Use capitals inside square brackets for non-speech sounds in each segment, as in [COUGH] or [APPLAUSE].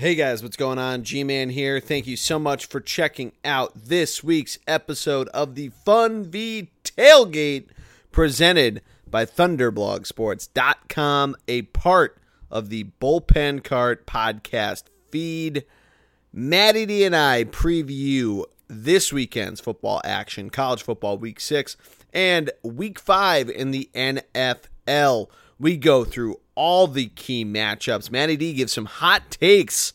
Hey guys, what's going on? G Man here. Thank you so much for checking out this week's episode of the Funvee Tailgate presented by ThunderblogSports.com, a part of the Bullpen Cart podcast feed. Matty D and I preview this weekend's football action, college football week six, and week five in the NFL. We go through all the key matchups. Matty D gives some hot takes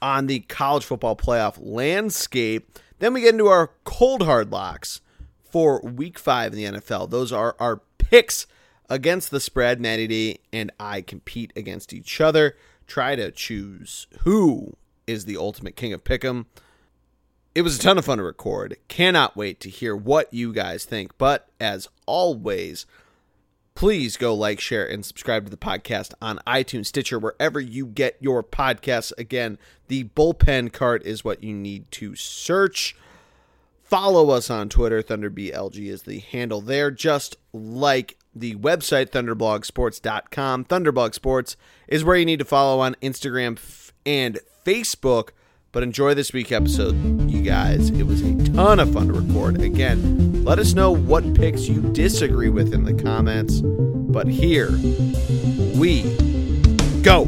on the college football playoff landscape. Then we get into our cold hard locks for week five in the NFL. Those are our picks against the spread. Matty D and I compete against each other, try to choose who is the ultimate king of pick'em. It was a ton of fun to record. Cannot wait to hear what you guys think. But as always, please go like, share, and subscribe to the podcast on iTunes, Stitcher, wherever you get your podcasts. Again, the bullpen cart is what you need to search. Follow us on Twitter. ThunderBLG is the handle there, just like the website, thunderblogsports.com. Thunderblog Sports is where you need to follow on Instagram and Facebook. But enjoy this week episode, you guys. It was a ton of fun to record. Again, let us know what picks you disagree with in the comments. But here we go.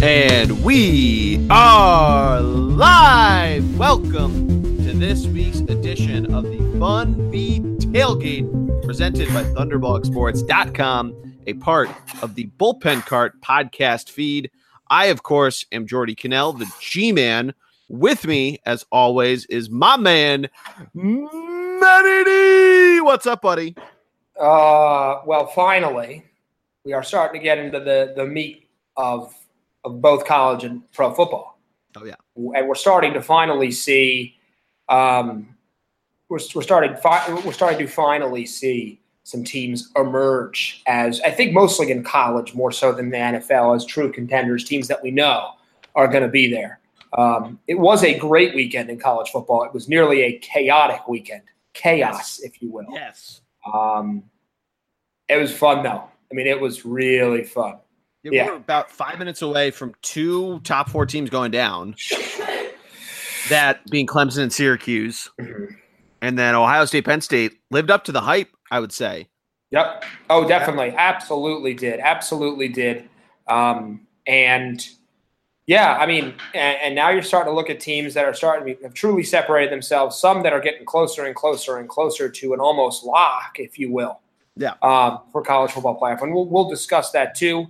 And we are live. Welcome to this week's edition of the Funvee Tailgate presented by ThunderblogSports.com, a part of the Bullpen Cart podcast feed. I, of course, am Geordie Connell, the G Man. With me, as always, is my man, Matty D. What's up, buddy? Uh, well, finally, we are starting to get into the the meat of of both college and pro football. Oh yeah, and we're starting to finally see. Um, we're, we're starting fi- we're starting to finally see some teams emerge as I think mostly in college more so than the NFL as true contenders, teams that we know are going to be there. Um, it was a great weekend in college football. It was nearly a chaotic weekend, chaos, Yes. if you will. yes. Um, it was fun though. I mean, it was really fun. Yeah, Yeah. We're about five minutes away from two top four teams going down. That being Clemson and Syracuse. And then Ohio State, Penn State lived up to the hype, I would say. Yep. Oh, definitely. Absolutely did. Absolutely did. Um, and yeah, I mean, and, and now you're starting to look at teams that are starting to have truly separated themselves. Some that are getting closer and closer and closer to an almost lock, if you will. Yeah. Um, for college football playoff, and we'll we'll discuss that too.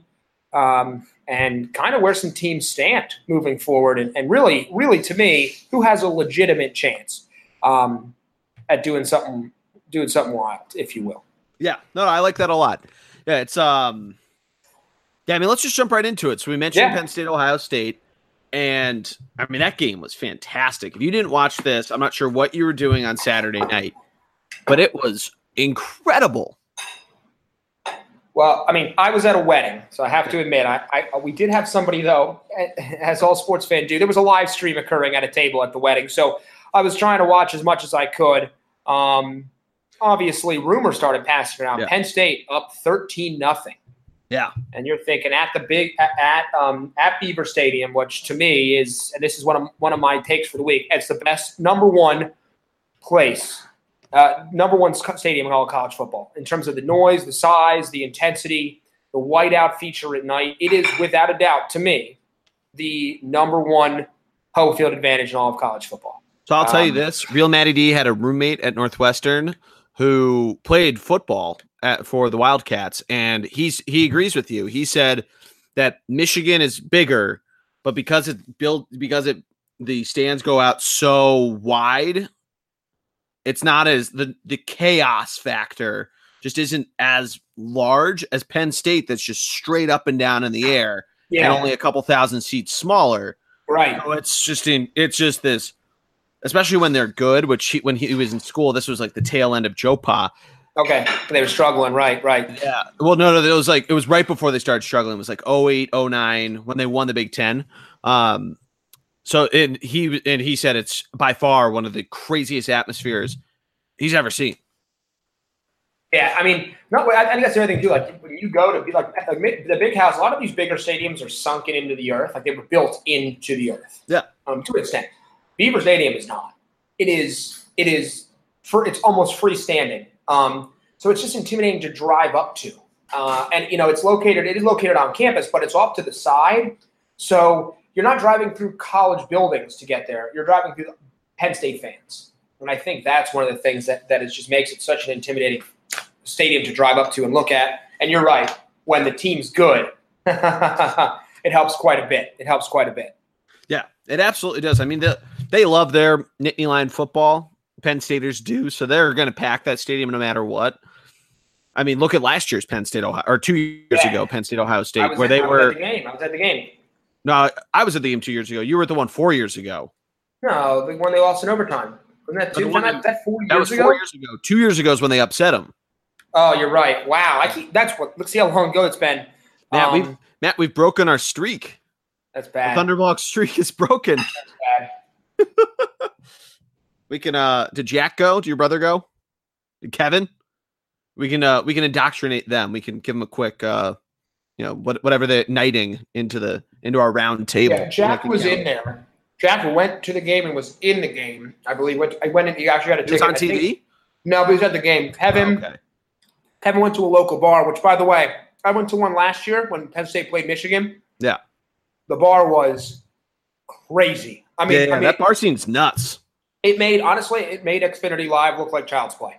Um, and kind of where some teams stand moving forward, and, and really, really, to me, who has a legitimate chance um, at doing something, doing something wild, if you will. Yeah. No, I like that a lot. Yeah, it's um Yeah, I mean, let's just jump right into it. So we mentioned Yeah. Penn State, Ohio State, and I mean that game was fantastic. If you didn't watch this, I'm not sure what you were doing on Saturday night, but it was incredible. Well, I mean, I was at a wedding, so I have to admit, I, I we did have somebody though, as all sports fans do. There was a live stream occurring at a table at the wedding, so I was trying to watch as much as I could. Um, obviously, rumors started passing around. Yeah. Penn State up thirteen nothing, Yeah. and you're thinking at the big at at, um, at Beaver Stadium, which to me is, and this is one of one of my takes for the week. It's the best number one place uh, number one stadium in all of college football in terms of the noise, the size, the intensity, the whiteout feature at night. It is without a doubt to me the number one home field advantage in all of college football. So I'll tell you Um, this: Real Matty D had a roommate at Northwestern who played football at, for the Wildcats, and he's he agrees with you. He said that Michigan is bigger, but because it built because it the stands go out so wide, it's not as the the chaos factor just isn't as large as Penn State. That's just straight up and down in the air, and only a couple thousand seats smaller. right. So it's just in it's just this especially when they're good, which he, when he was in school, this was like the tail end of Joe Pa. Okay, they were struggling, right? Right. Yeah. Well, no, no, it was like it was right before they started struggling. It was like 08, 09 when they won the Big Ten. Um, so and he and he said it's by far one of the craziest atmospheres he's ever seen. Yeah, I mean, no, I, I think that's the other thing too. Like when you go to be like, like the big house, a lot of these bigger stadiums are sunken into the earth, like they were built into the earth. Yeah, um, to an extent. Beaver Stadium is not. It is. It is for. It's almost freestanding. Um, so it's just intimidating to drive up to. Uh, and you know, it's located. It is located on campus, but it's off to the side. So you're not driving through college buildings to get there. You're driving through Penn State fans, and I think that's one of the things that that is just makes it such an intimidating stadium to drive up to and look at. And you're right. When the team's good, [LAUGHS] it helps quite a bit. It helps quite a bit. Yeah, it absolutely does. I mean, the, they love their Nittany Lion football. Penn Staters do, so they're going to pack that stadium no matter what. I mean, look at last year's Penn State, Ohio, or two years yeah. ago, Penn State, Ohio State, where at, they I were. at the game. I was at the game. No, I was at the game two years ago. You were at the one four years ago. No, the one they lost in overtime. Wasn't that two? That, that, four years that was ago? four years ago. Two years ago is when they upset them. Oh, you're right. Wow, I keep, that's what. Let's see how long ago it's been. Matt, um, we've Matt, we've broken our streak. That's bad. The streak is broken. That's bad. [LAUGHS] we can. uh Did Jack go? Did your brother go? Did Kevin? We can. uh We can indoctrinate them. We can give them a quick. uh You know, what, whatever the knighting into the into our round table. Yeah, Jack was in there. Jack went to the game and was in the game. I believe. Went, I went and he actually got a ticket. He was on TV. Think, no, but he was at the game. Kevin. Oh, okay. Kevin went to a local bar, which, by the way, I went to one last year when Penn State played Michigan. Yeah. The bar was crazy. I mean, yeah I mean that bar scene's nuts. It made honestly, it made Xfinity Live look like Child's Play.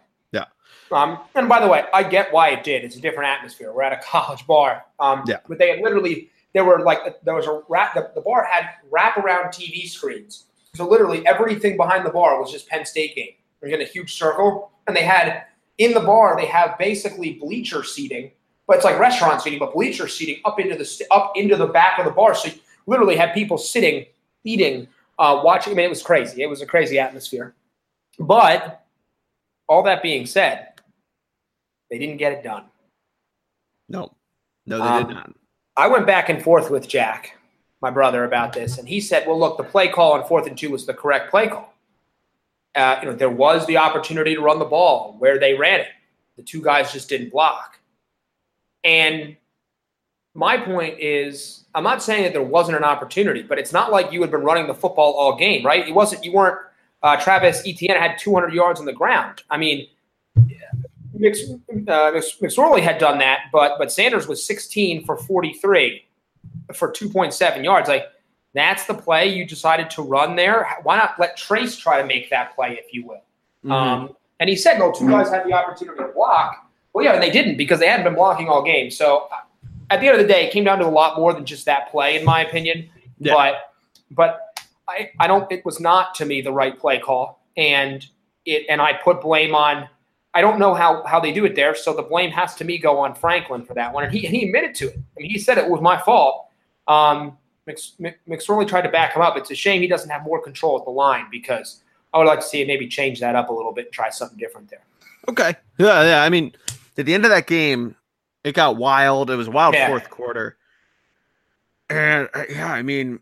Um, and by the way, I get why it did. It's a different atmosphere. We're at a [LAUGHS] college bar. Um, yeah. But they had literally there were like there was a wrap. The, the bar had wraparound TV screens. So literally everything behind the bar was just Penn State game. They're in a huge circle, and they had in the bar they have basically bleacher seating, but it's like restaurant seating, but bleacher seating up into the up into the back of the bar. So you literally had people sitting, eating, uh, watching. I mean, it was crazy. It was a crazy atmosphere. But all that being said, they didn't get it done. No, no, they Um, did not. I went back and forth with Jack, my brother, about this, and he said, "Well, look, the play call on fourth and two was the correct play call. Uh, you know, there was the opportunity to run the ball where they ran it. The two guys just didn't block. And my point is, I'm not saying that there wasn't an opportunity, but it's not like you had been running the football all game, right? It wasn't. You weren't. Uh, Travis Etienne had 200 yards on the ground. I mean, Mix, uh, McSorley had done that, but but Sanders was 16 for 43 for 2.7 yards. Like that's the play you decided to run there. Why not let Trace try to make that play, if you will? Mm-hmm. Um, and he said, no, two guys had the opportunity to block. Well, yeah, and they didn't because they hadn't been blocking all game. So at the end of the day, it came down to a lot more than just that play, in my opinion. Yeah. But but I, I don't. It was not to me the right play call, and it and I put blame on. I don't know how how they do it there, so the blame has to me go on Franklin for that one, and he and he admitted to it. I mean, he said it was my fault. Um, Mc, Mc, McSorley tried to back him up. It's a shame he doesn't have more control at the line because I would like to see it maybe change that up a little bit and try something different there. Okay. Yeah, yeah. I mean, at the end of that game, it got wild. It was a wild Yeah. fourth quarter. And uh, yeah, I mean,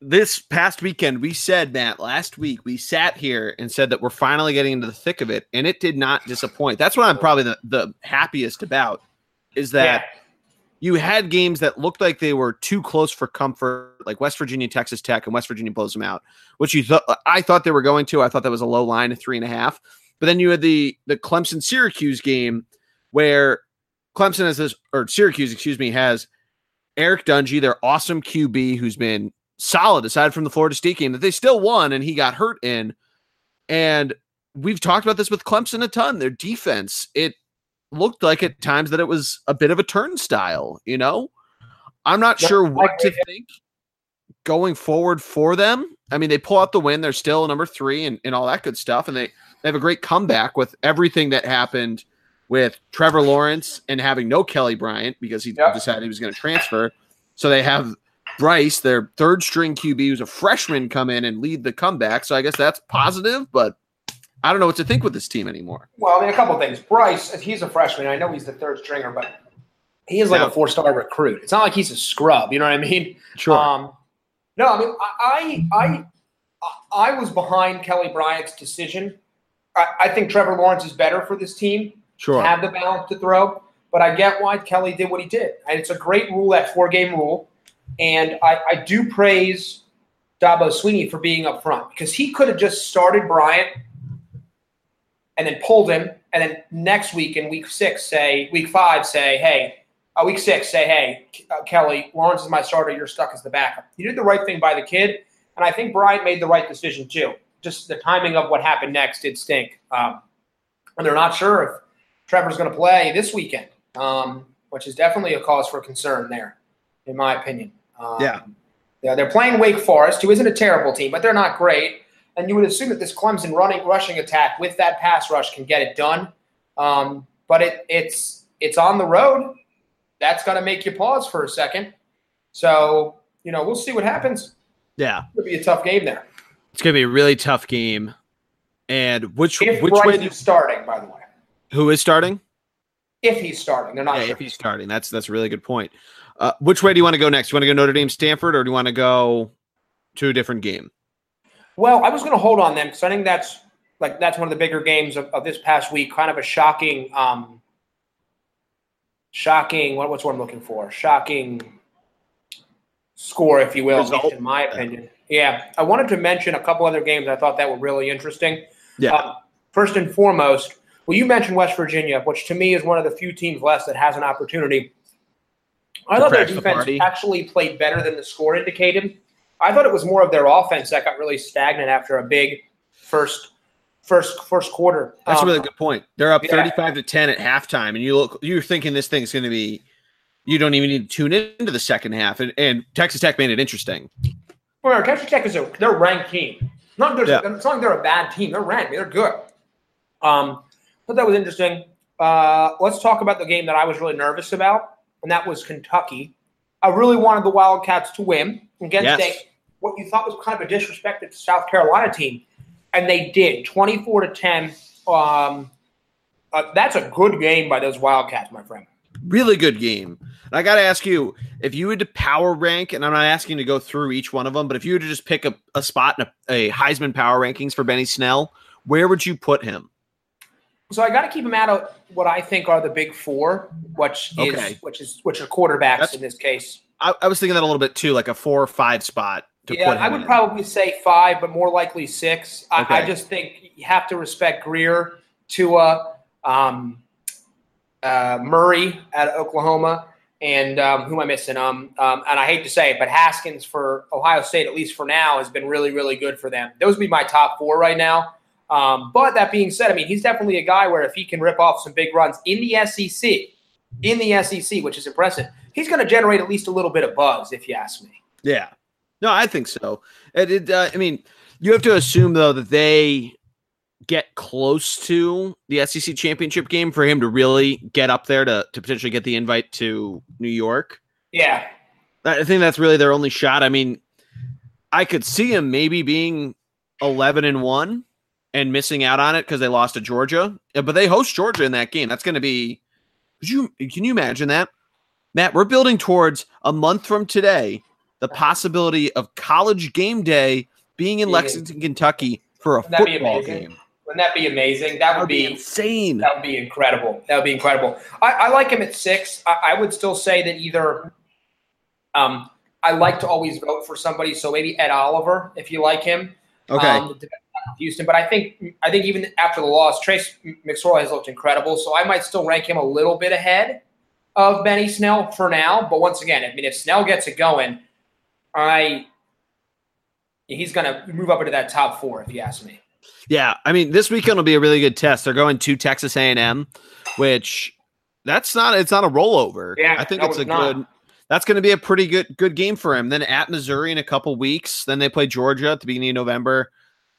this past weekend, we said, Matt, last week, we sat here and said that we're finally getting into the thick of it, and it did not disappoint. That's what I'm probably the, the happiest about is that you had games that looked like they were too close for comfort, like West Virginia, Texas Tech, and West Virginia blows them out, which you thought I thought they were going to. I thought that was a low line of three and a half. But then you had the the Clemson Syracuse game where Clemson has this or Syracuse, excuse me, has Eric Dungey, their awesome QB, who's been solid aside from the Florida State game that they still won and he got hurt in. And we've talked about this with Clemson a ton. Their defense, it looked like at times that it was a bit of a turnstile, you know? I'm not Yeah, sure what to think going forward for them. I mean, they pull out the win. They're still number three and, and all that good stuff. And they, they have a great comeback with everything that happened with Trevor Lawrence and having no Kelly Bryant because he Yep. decided he was going to transfer. So they have Bryce, their third string QB, who's a freshman, come in and lead the comeback. So I guess that's positive, but I don't know what to think with this team anymore. Well, I mean, a couple things. Bryce, he's a freshman. I know he's the third stringer, but he is like Yeah. a four star recruit. It's not like he's a scrub. You know what I mean? Sure. Um, no, I mean, I, I, I, was behind Kelly Bryant's decision. I, I think Trevor Lawrence is better for this team sure. have the balance to throw, but I get why Kelly did what he did. And it's a great rule, that four game rule. And I, I do praise Dabo Swinney for being up front because he could have just started Bryant and then pulled him, and then next week in week six, say week five, say, hey, uh, week six, say, hey, uh, Kelly, Lawrence is my starter. You're stuck as the backup. You did the right thing by the kid, and I think Bryant made the right decision too. Just the timing of what happened next did stink, um, and they're not sure if Trevor's going to play this weekend, um, which is definitely a cause for concern there, in my opinion. Um, Yeah. yeah, they're playing Wake Forest, who isn't a terrible team, but they're not great. And you would assume that this Clemson running rushing attack with that pass rush can get it done. Um, but it, it's it's on the road. That's going to make you pause for a second. So you know we'll see what happens. yeah. It'll be a tough game there. It's gonna be a really tough game. And which If which Bryce way is starting, by the way, who is starting? if he's starting, they're not Yeah, sure. if he's starting. That's that's a really good point. Uh, which way do you want to go next? You want to go Notre Dame Stanford or do you want to go to a different game? Well, I was going to hold on them because I think that's like that's one of the bigger games of, of this past week. Kind of a shocking, um, shocking. What, what's what I'm looking for? Shocking score, if you will, Result. in my opinion. Yeah, I wanted to mention a couple other games I thought that were really interesting. Yeah. Um, first and foremost, well, you mentioned West Virginia, which to me is one of the few teams left that has an opportunity. I thought their crash the defense actually played better than the score indicated. I thought it was more of their offense that got really stagnant after a big first first first quarter. That's Um, a really good point. They're up yeah. 35 to 10 at halftime and you look you're thinking this thing's going to be you don't even need to tune into the second half and, and Texas Tech made it interesting. Well, Texas Tech is a they're ranked team. Not Yeah. it's not like they're a bad team. They're ranked. They're good. Um, but that was interesting. Uh, let's talk about the game that I was really nervous about, and that was Kentucky. I really wanted the Wildcats to win against Yes. a, what you thought was kind of a disrespected South Carolina team, and they did, twenty-four to ten. Um, uh, that's a good game by those Wildcats, my friend. Really good game. And I got to ask you if you had to power rank and I'm not asking to go through each one of them, but if you were to just pick a, a spot in a, a Heisman power rankings for Benny Snell, where would you put him? So I got to keep him out of what I think are the big four, which is Okay. which is which are quarterbacks That's- in this case. I, I was thinking that a little bit too, like a four or five spot to Yeah, put him I would in. probably say five, but more likely six. I, I just think you have to respect Grier, Tua, um, uh, Murray at Oklahoma, and um, who am I missing? Um, um, and I hate to say it, but Haskins for Ohio State, at least for now, has been really, really good for them. Those would be my top four right now. Um, but that being said, I mean, he's definitely a guy where if he can rip off some big runs in the SEC, in the SEC, which is impressive, he's going to generate at least a little bit of buzz, if you ask me. Yeah. No, I think so. It, it, uh, I mean, you have to assume though that they get close to the SEC championship game for him to really get up there to to potentially get the invite to New York. Yeah, I think that's really their only shot. I mean, I could see him maybe being eleven and one and missing out on it because they lost to Georgia. But they host Georgia in that game. That's going to be. Could you can you imagine that, Matt? We're building towards a month from today the possibility of college game day being in Lexington, Kentucky for a Wouldn't football game. Wouldn't that be amazing? That That would be insane. that would be incredible. That would be incredible. I, I like him at six. I, I would still say that either. Um, I like to always vote for somebody, so maybe Ed Oliver, if you like him. Okay. Um, the defensive back of Houston, but I think I think even after the loss, Trace McSorley has looked incredible. So I might still rank him a little bit ahead of Benny Snell for now. But once again, I mean, if Snell gets it going, I he's going to move up into that top four, if you ask me. Yeah, I mean, this weekend will be a really good test. They're going to Texas A&M, which that's not it's not a rollover. Yeah, I think no, it's a not. good. That's going to be a pretty good good game for him. Then at Missouri in a couple weeks. Then they play Georgia at the beginning of November.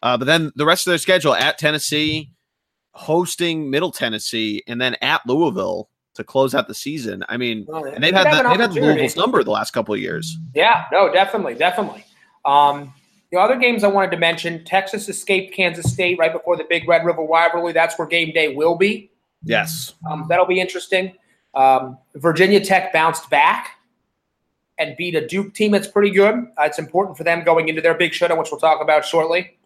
Uh, but then the rest of their schedule at Tennessee, hosting Middle Tennessee, and then at Louisville to close out the season. I mean, Well, and they've had an they've had. Louisville's number the last couple of years. Yeah, no, definitely, definitely. Um, The other games I wanted to mention Texas escaped Kansas State right before the big Red River rivalry. That's where game day will be. Yes. Um, that'll be interesting. Um, Virginia Tech bounced back and beat a Duke team that's pretty good. Uh, it's important for them going into their big showdown, which we'll talk about shortly.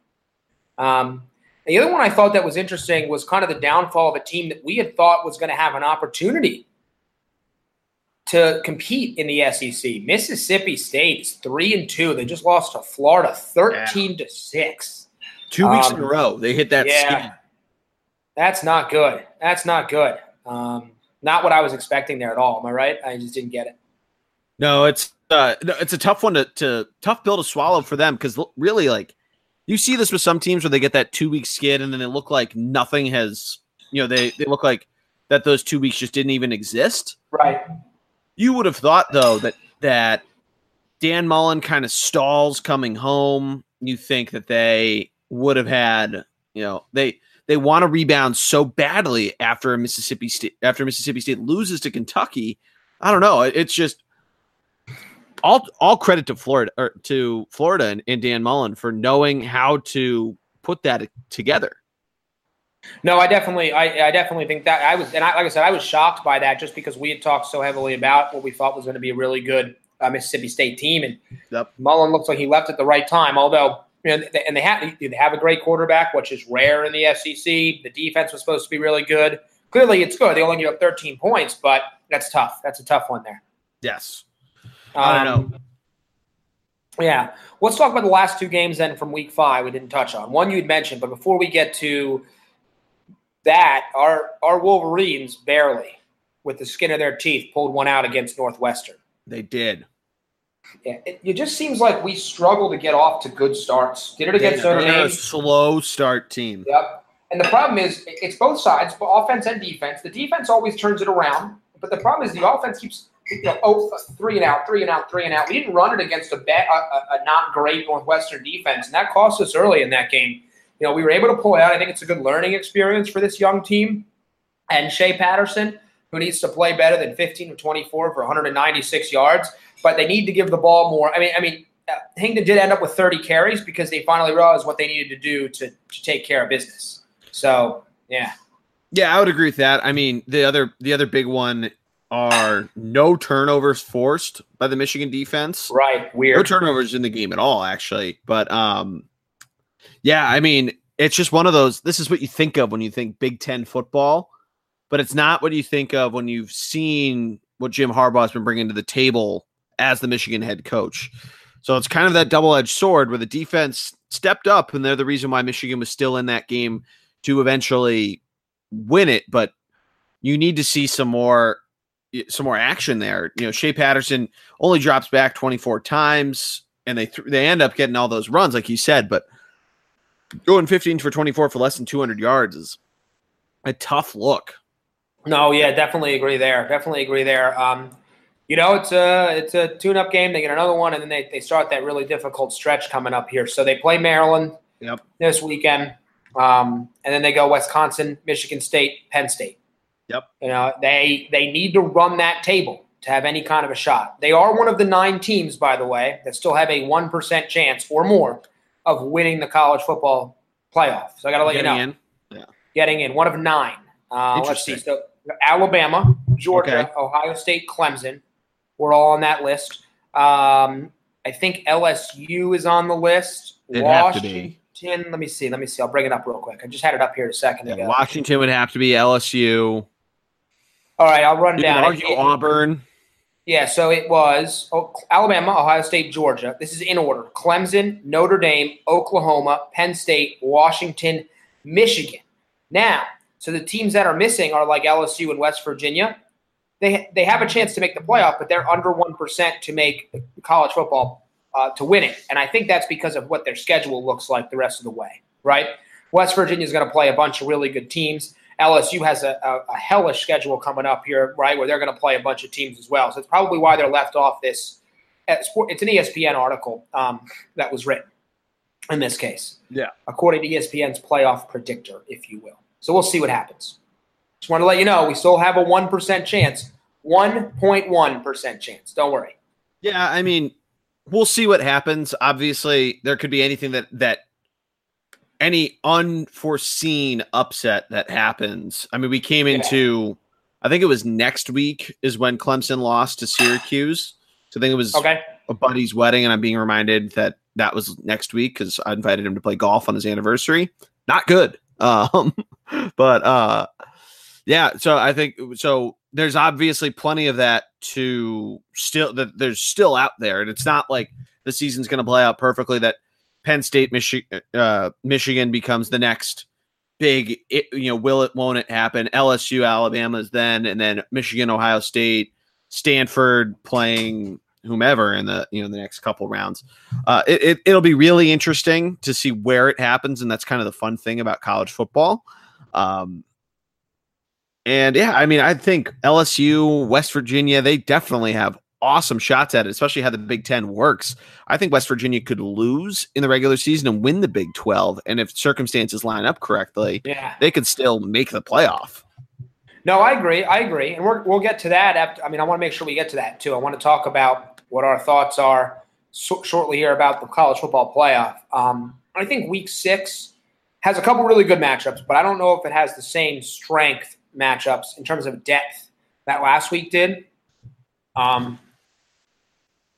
Um, the other one I thought that was interesting was kind of the downfall of a team that we had thought was going to have an opportunity to compete in the SEC. Mississippi State is three and two. They just lost to Florida, thirteen yeah. to six. Two weeks um, in a row, they hit that. Yeah, that's not good. That's not good. Um, not what I was expecting there at all. Am I right? I just didn't get it. No, it's uh, it's a tough one to, to tough pill to swallow for them because really, like, you see this with some teams where they get that two week skid and then they look like nothing has, you know, they they look like that those two weeks just didn't even exist. Right. You would have thought though that that Dan Mullen kind of stalls coming home. You think that they would have had, you know, they they want to rebound so badly after Mississippi State after Mississippi State loses to Kentucky. I don't know. It's just all all credit to Florida or to Florida and, and Dan Mullen for knowing how to put that together. No, I definitely, I, I, definitely think that I was, and I, like I said, I was shocked by that just because we had talked so heavily about what we thought was going to be a really good uh, Mississippi State team, and yep. Mullen looks like he left at the right time. Although, you know, and they have they have a great quarterback, which is rare in the SEC. The defense was supposed to be really good. Clearly, it's good. They only give up 13 points, but that's tough. That's a tough one there. Yes, I don't um, know. Yeah, let's talk about the last two games then from Week Five. We didn't touch on one you'd mentioned, but before we get to that, our our Wolverines barely, with the skin of their teeth, pulled one out against Northwestern. They did. Yeah, it, it just seems like we struggle to get off to good starts. Did it against Notre Dame. A slow start team. Yep. And the problem is, it's both sides, offense and defense. The defense always turns it around, but the problem is the offense keeps know, oh, three and out, three and out, three and out. We didn't run it against a, bad, a, a, not great Northwestern defense, and that cost us early in that game you know, we were able to pull out. I think it's a good learning experience for this young team. And Shea Patterson, who needs to play better than 15 to 24 for 196 yards, but they need to give the ball more. I mean, I mean, uh, did end up with 30 carries because they finally realized what they needed to do to, to take care of business. So, yeah. Yeah, I would agree with that. I mean, the other the other big one are no turnovers forced by the Michigan defense. Right. Weird. No turnovers in the game at all, actually. But um yeah, I mean, it's just one of those. This is what you think of when you think Big Ten football, but it's not what you think of when you've seen what Jim Harbaugh has been bringing to the table as the Michigan head coach. So it's kind of that double edged sword where the defense stepped up, and they're the reason why Michigan was still in that game to eventually win it. But you need to see some more some more action there. You know, Shea Patterson only drops back 24 times, and they th- they end up getting all those runs, like you said, but going 15 for 24 for less than 200 yards is a tough look. No, yeah, definitely agree there. Definitely agree there. Um, you know, it's a it's a tune-up game. They get another one, and then they, they start that really difficult stretch coming up here. So they play Maryland yep. this weekend, um, and then they go Wisconsin, Michigan State, Penn State. Yep. You know, they they need to run that table to have any kind of a shot. They are one of the nine teams, by the way, that still have a one percent chance or more of winning the college football playoff. So I got to let Getting you know. In. Yeah. Getting in. One of nine. Uh, let's see. So Alabama, Georgia, okay. Ohio State, Clemson. We're all on that list. Um, I think LSU is on the list. It'd Washington. Let me see. Let me see. I'll bring it up real quick. I just had it up here a second yeah, ago. Washington would have to be LSU. All right, I'll run you down. Argue Auburn. Yeah, so it was Alabama, Ohio State, Georgia. This is in order Clemson, Notre Dame, Oklahoma, Penn State, Washington, Michigan. Now, so the teams that are missing are like LSU and West Virginia. They, they have a chance to make the playoff, but they're under 1% to make college football uh, to win it. And I think that's because of what their schedule looks like the rest of the way, right? West Virginia is going to play a bunch of really good teams. LSU has a, a, a hellish schedule coming up here, right, where they're going to play a bunch of teams as well. So it's probably why they're left off this. It's an ESPN article um, that was written in this case. Yeah. According to ESPN's playoff predictor, if you will. So we'll see what happens. Just want to let you know we still have a 1% chance. 1.1% chance. Don't worry. Yeah, I mean, we'll see what happens. Obviously, there could be anything that that any unforeseen upset that happens. I mean, we came into I think it was next week is when Clemson lost to Syracuse. So I think it was Okay. a buddy's wedding, and I'm being reminded that that was next week because I invited him to play golf on his anniversary. Not good. [LAUGHS] Um, but uh, yeah. So I think so. There's obviously plenty of that to still that there's still out there, and it's not like the season's going to play out perfectly. That Penn State, Michi- uh, Michigan becomes the next big. It, you know, will it? Won't it happen? LSU, Alabama's then, and then Michigan, Ohio State, Stanford playing whomever in the you know the next couple rounds. Uh, it, it it'll be really interesting to see where it happens, and that's kind of the fun thing about college football. Um, and yeah, I mean, I think LSU, West Virginia, they definitely have awesome shots at it, especially how the Big Ten works. I think West Virginia could lose in the regular season and win the Big Twelve, and if circumstances line up correctly, Yeah. they could still make the playoff. No, I agree. I agree, and we're, we'll get to that. After, I mean, I want to make sure we get to that too. I want to talk about what our thoughts are so, shortly here about the college football playoff. Um, I think Week Six has a couple really good matchups, but I don't know if it has the same strength matchups in terms of depth that last week did. Um,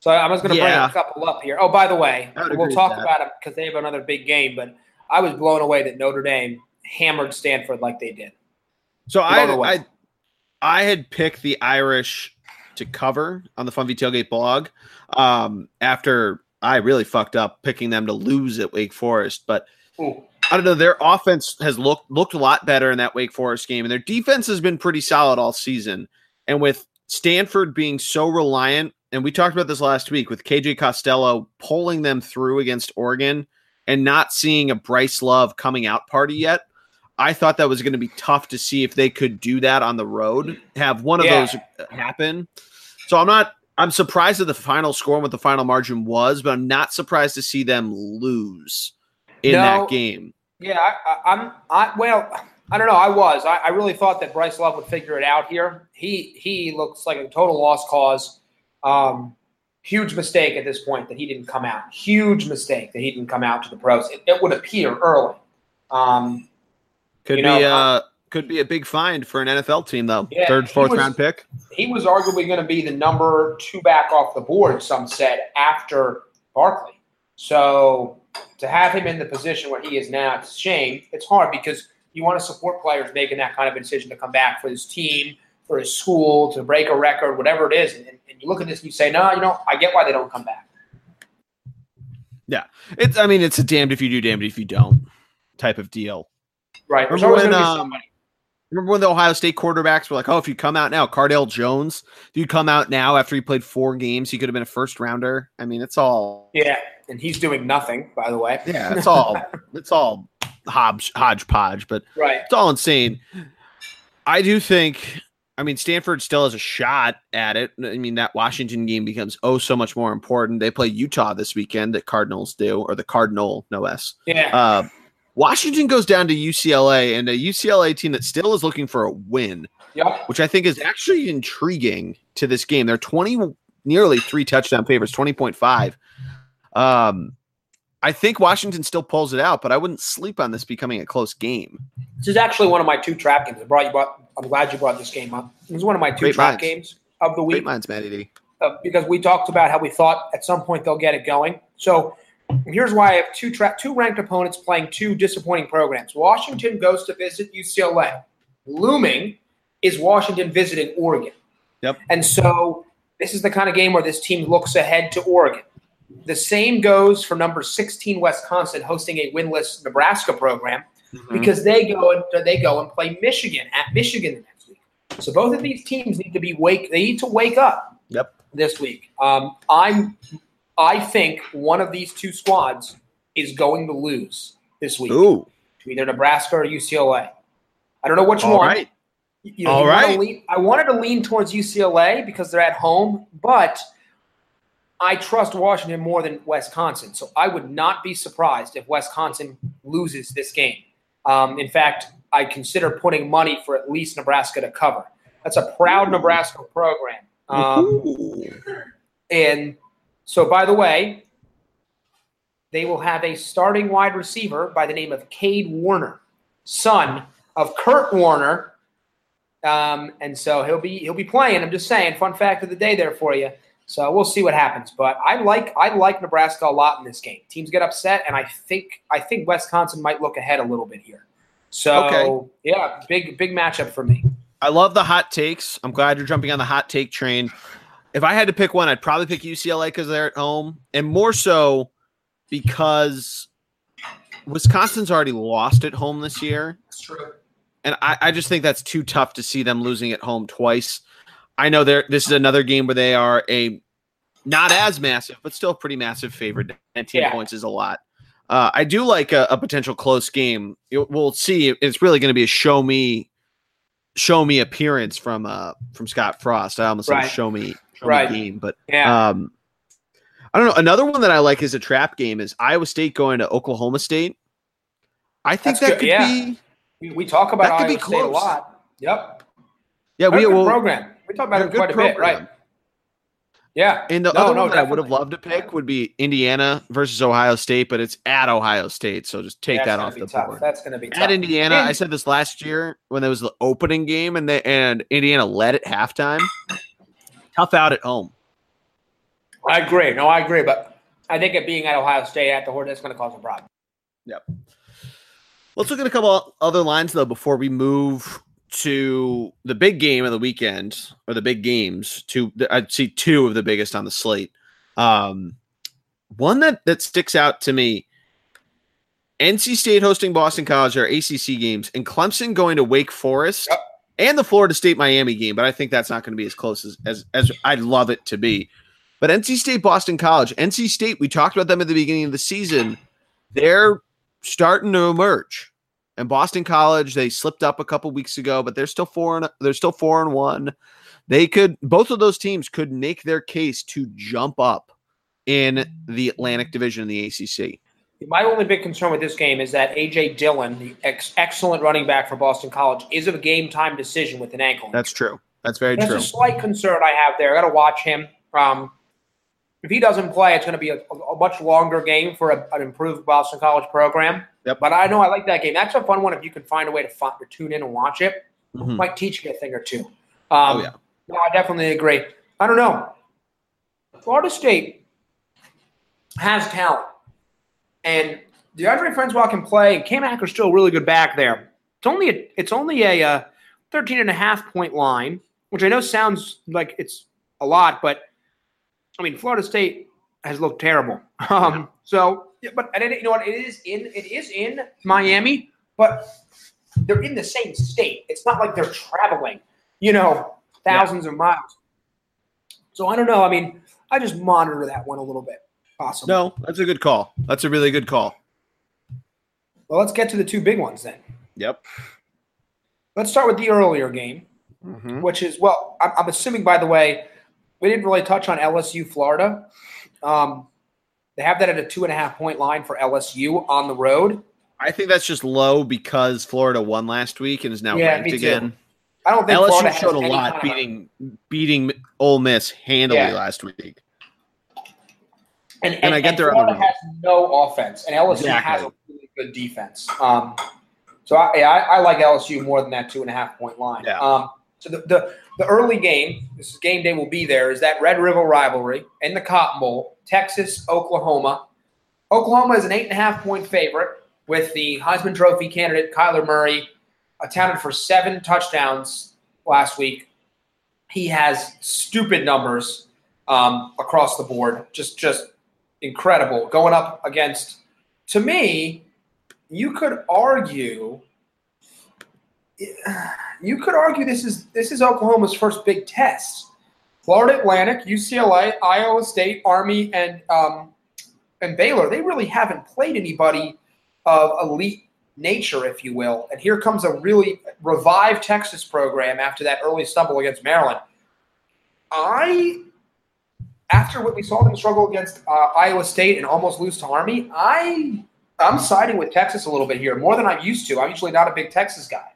so I was going to Yeah. bring a couple up here. Oh, by the way, we'll talk about it because they have another big game. But I was blown away that Notre Dame hammered Stanford like they did. So Blown I. I I had picked the Irish to cover on the Funvee Tailgate blog um, after I really fucked up picking them to lose at Wake Forest, but Ooh. I don't know. Their offense has looked looked a lot better in that Wake Forest game, and their defense has been pretty solid all season. And with Stanford being so reliant, and we talked about this last week with KJ Costello pulling them through against Oregon and not seeing a Bryce Love coming out party yet, I thought that was going to be tough to see if they could do that on the road, have one of Yeah. those uh, happen. So I'm not. I'm surprised at the final score and what the final margin was, but I'm not surprised to see them lose in No. that game. Yeah, I, I, I'm. I well, I don't know. I was. I, I really thought that Bryce Love would figure it out here. He he looks like a total lost cause. Um, huge mistake at this point that he didn't come out. Huge mistake that he didn't come out to the pros. It, it would appear early. Um, Could know, be uh, uh could be a big find for an NFL team though. Yeah, Third, fourth was- round pick. he was arguably going to be the number two back off the board. Some said after Barkley. So to have him in the position where he is now, it's a shame. It's hard because you want to support players making that kind of a decision to come back for his team, for his school, to break a record, whatever it is. And, and you look at this and you say, no, you know, I get why they don't come back. Yeah. It's I mean it's a damned if you do, damned if you don't type of deal. Right. There's Remember when, be um. Remember when the Ohio State quarterbacks were like, "Oh, if you come out now, Cardale Jones, if you come out now after he played four games, he could have been a first rounder." I mean, it's all Yeah. And he's doing nothing, by the way. yeah, it's all [LAUGHS] it's all hodge hodgepodge, but Right. it's all insane. I do think. I mean, Stanford still has a shot at it. I mean, that Washington game becomes oh so much more important. They play Utah this weekend. The Cardinals do, or the Cardinal, no S. Yeah. Uh, Washington goes down to UCLA, and a UCLA team that still is looking for a win, yep. which I think is actually intriguing to this game. They're 20, nearly three touchdown favorites, 20.5. Um, I think Washington still pulls it out, but I wouldn't sleep on this becoming a close game. This is actually one of my two trap games. I brought you brought, I'm glad you brought this game up. This is one of my two Great trap minds. games of the week. Great minds, Matty D. uh, because we talked about how we thought at some point they'll get it going. So here's why I have two tra- two ranked opponents playing two disappointing programs. Washington goes to visit UCLA. Looming is Washington visiting Oregon. Yep. And so this is the kind of game where this team looks ahead to Oregon. The same goes for number 16 Wisconsin hosting a winless Nebraska program Mm-hmm. because they go and they go and play Michigan at Michigan the next week. So both of these teams need to be wake. They need to wake up Yep. this week. Um, I'm. I think one of these two squads is going to lose this week Ooh. to either Nebraska or UCLA. I don't know which All one. right. You know, All right. lean- I wanted to lean towards UCLA because they're at home, but I trust Washington more than Wisconsin. So I would not be surprised if Wisconsin loses this game. Um, in fact, I consider putting money for at least Nebraska to cover. That's a proud Nebraska program. Um, and So, by the way, they will have a starting wide receiver by the name of Kade Warner, son of Kurt Warner. Um, and so he'll be he'll be playing. I'm just saying, fun fact of the day there for you. So we'll see what happens. But I like I like Nebraska a lot in this game. Teams get upset, and I think I think Wisconsin might look ahead a little bit here. So okay. yeah, big big matchup for me. I love the hot takes. I'm glad you're jumping on the hot take train. If I had to pick one, I'd probably pick UCLA because they're at home, and more so because Wisconsin's already lost at home this year. That's true. And I, I just think that's too tough to see them losing at home twice. I know there this is another game where they are a not as massive, but still pretty massive favorite. 19 yeah. points is a lot. Uh, I do like a, a potential close game. It, we'll see. It's really going to be a show me, show me appearance from uh from Scott Frost. I almost right. said show me, show right. me game, but yeah. um, I don't know. Another one that I like is a trap game is Iowa State going to Oklahoma State. I think That's that good. could yeah. be. We, we talk about Iowa State close. a lot. Yep. Yeah, we will program. We talked about it quite a bit, right? Yeah. And the no, other no, one that I would have loved to pick would be Indiana versus Ohio State, but it's at Ohio State, so just take That's that off the tough. board. That's going to be tough. at Indiana. And- I said this last year when there was the opening game, and they and Indiana led at halftime. Tough out at home. I agree. No, I agree, but I think it being at Ohio State at the Horn that's going to cause a problem. Yep. Let's look at a couple other lines though before we move to the big game of the weekend or the big games. To I'd see two of the biggest on the slate. Um, one that that sticks out to me: NC State hosting Boston College, our ACC games, and Clemson going to Wake Forest. Yep. And the Florida State Miami game, but I think that's not going to be as close as, as as I'd love it to be. But NC State, Boston College, NC State, we talked about them at the beginning of the season. They're starting to emerge. And Boston College, they slipped up a couple weeks ago, but they're still four and they're still four and one. They could both of those teams could make their case to jump up in the Atlantic Division in the ACC. My only big concern with this game is that AJ Dillon, the ex- excellent running back for Boston College, is of a game time decision with an ankle. That's true. That's very That's true. That's a slight concern I have there. I got to watch him. Um, if he doesn't play, it's going to be a, a much longer game for a, an improved Boston College program. Yep. But I know I like that game. That's a fun one if you can find a way to, find, to tune in and watch it. Mm-hmm. Might teach you a thing or two. Um, oh, yeah. No, I definitely agree. I don't know. Florida State has talent. And Deondre Francois can play. And Cam Akers still a really good back there. It's only a, it's only a uh, 13 and a half point line, which I know sounds like it's a lot, but – I mean, Florida State has looked terrible. [LAUGHS] Um, yeah. So, but and it, you know what? It is in it is in Miami, but they're in the same state. It's not like they're traveling, you know, thousands yeah. of miles. So I don't know. I mean, I just monitor that one a little bit. Possibly. No, that's a good call. That's a really good call. Well, let's get to the two big ones then. Yep. Let's start with the earlier game, mm-hmm. which is well. I'm, I'm assuming, by the way, we didn't really touch on LSU Florida. Um, they have that at a two and a half point line for LSU on the road. I think that's just low because Florida won last week and is now yeah, ranked again. I don't think LSU Florida showed a lot beating of... beating Ole Miss handily yeah. last week. And, and, and I get there. Florida has no offense, and LSU exactly. has a really good defense. Um, so I, I, I, like LSU more than that two and a half point line. Yeah. Um, so the, the the early game, this is game day will be there, is that Red River rivalry in the Cotton Bowl, Texas, Oklahoma. Oklahoma is an eight and a half point favorite with the Heisman Trophy candidate Kyler Murray, accounted for seven touchdowns last week. He has stupid numbers um, across the board, just just incredible. Going up against, to me, you could argue [SIGHS] you could argue this is this is Oklahoma's first big test. Florida Atlantic, UCLA, Iowa State, Army, and um, and Baylor. They really haven't played anybody of elite nature, if you will. And here comes a really revived Texas program after that early stumble against Maryland. I, after what we saw them struggle against uh, Iowa State and almost lose to Army, I I'm siding with Texas a little bit here, more than I'm used to. I'm usually not a big Texas guy.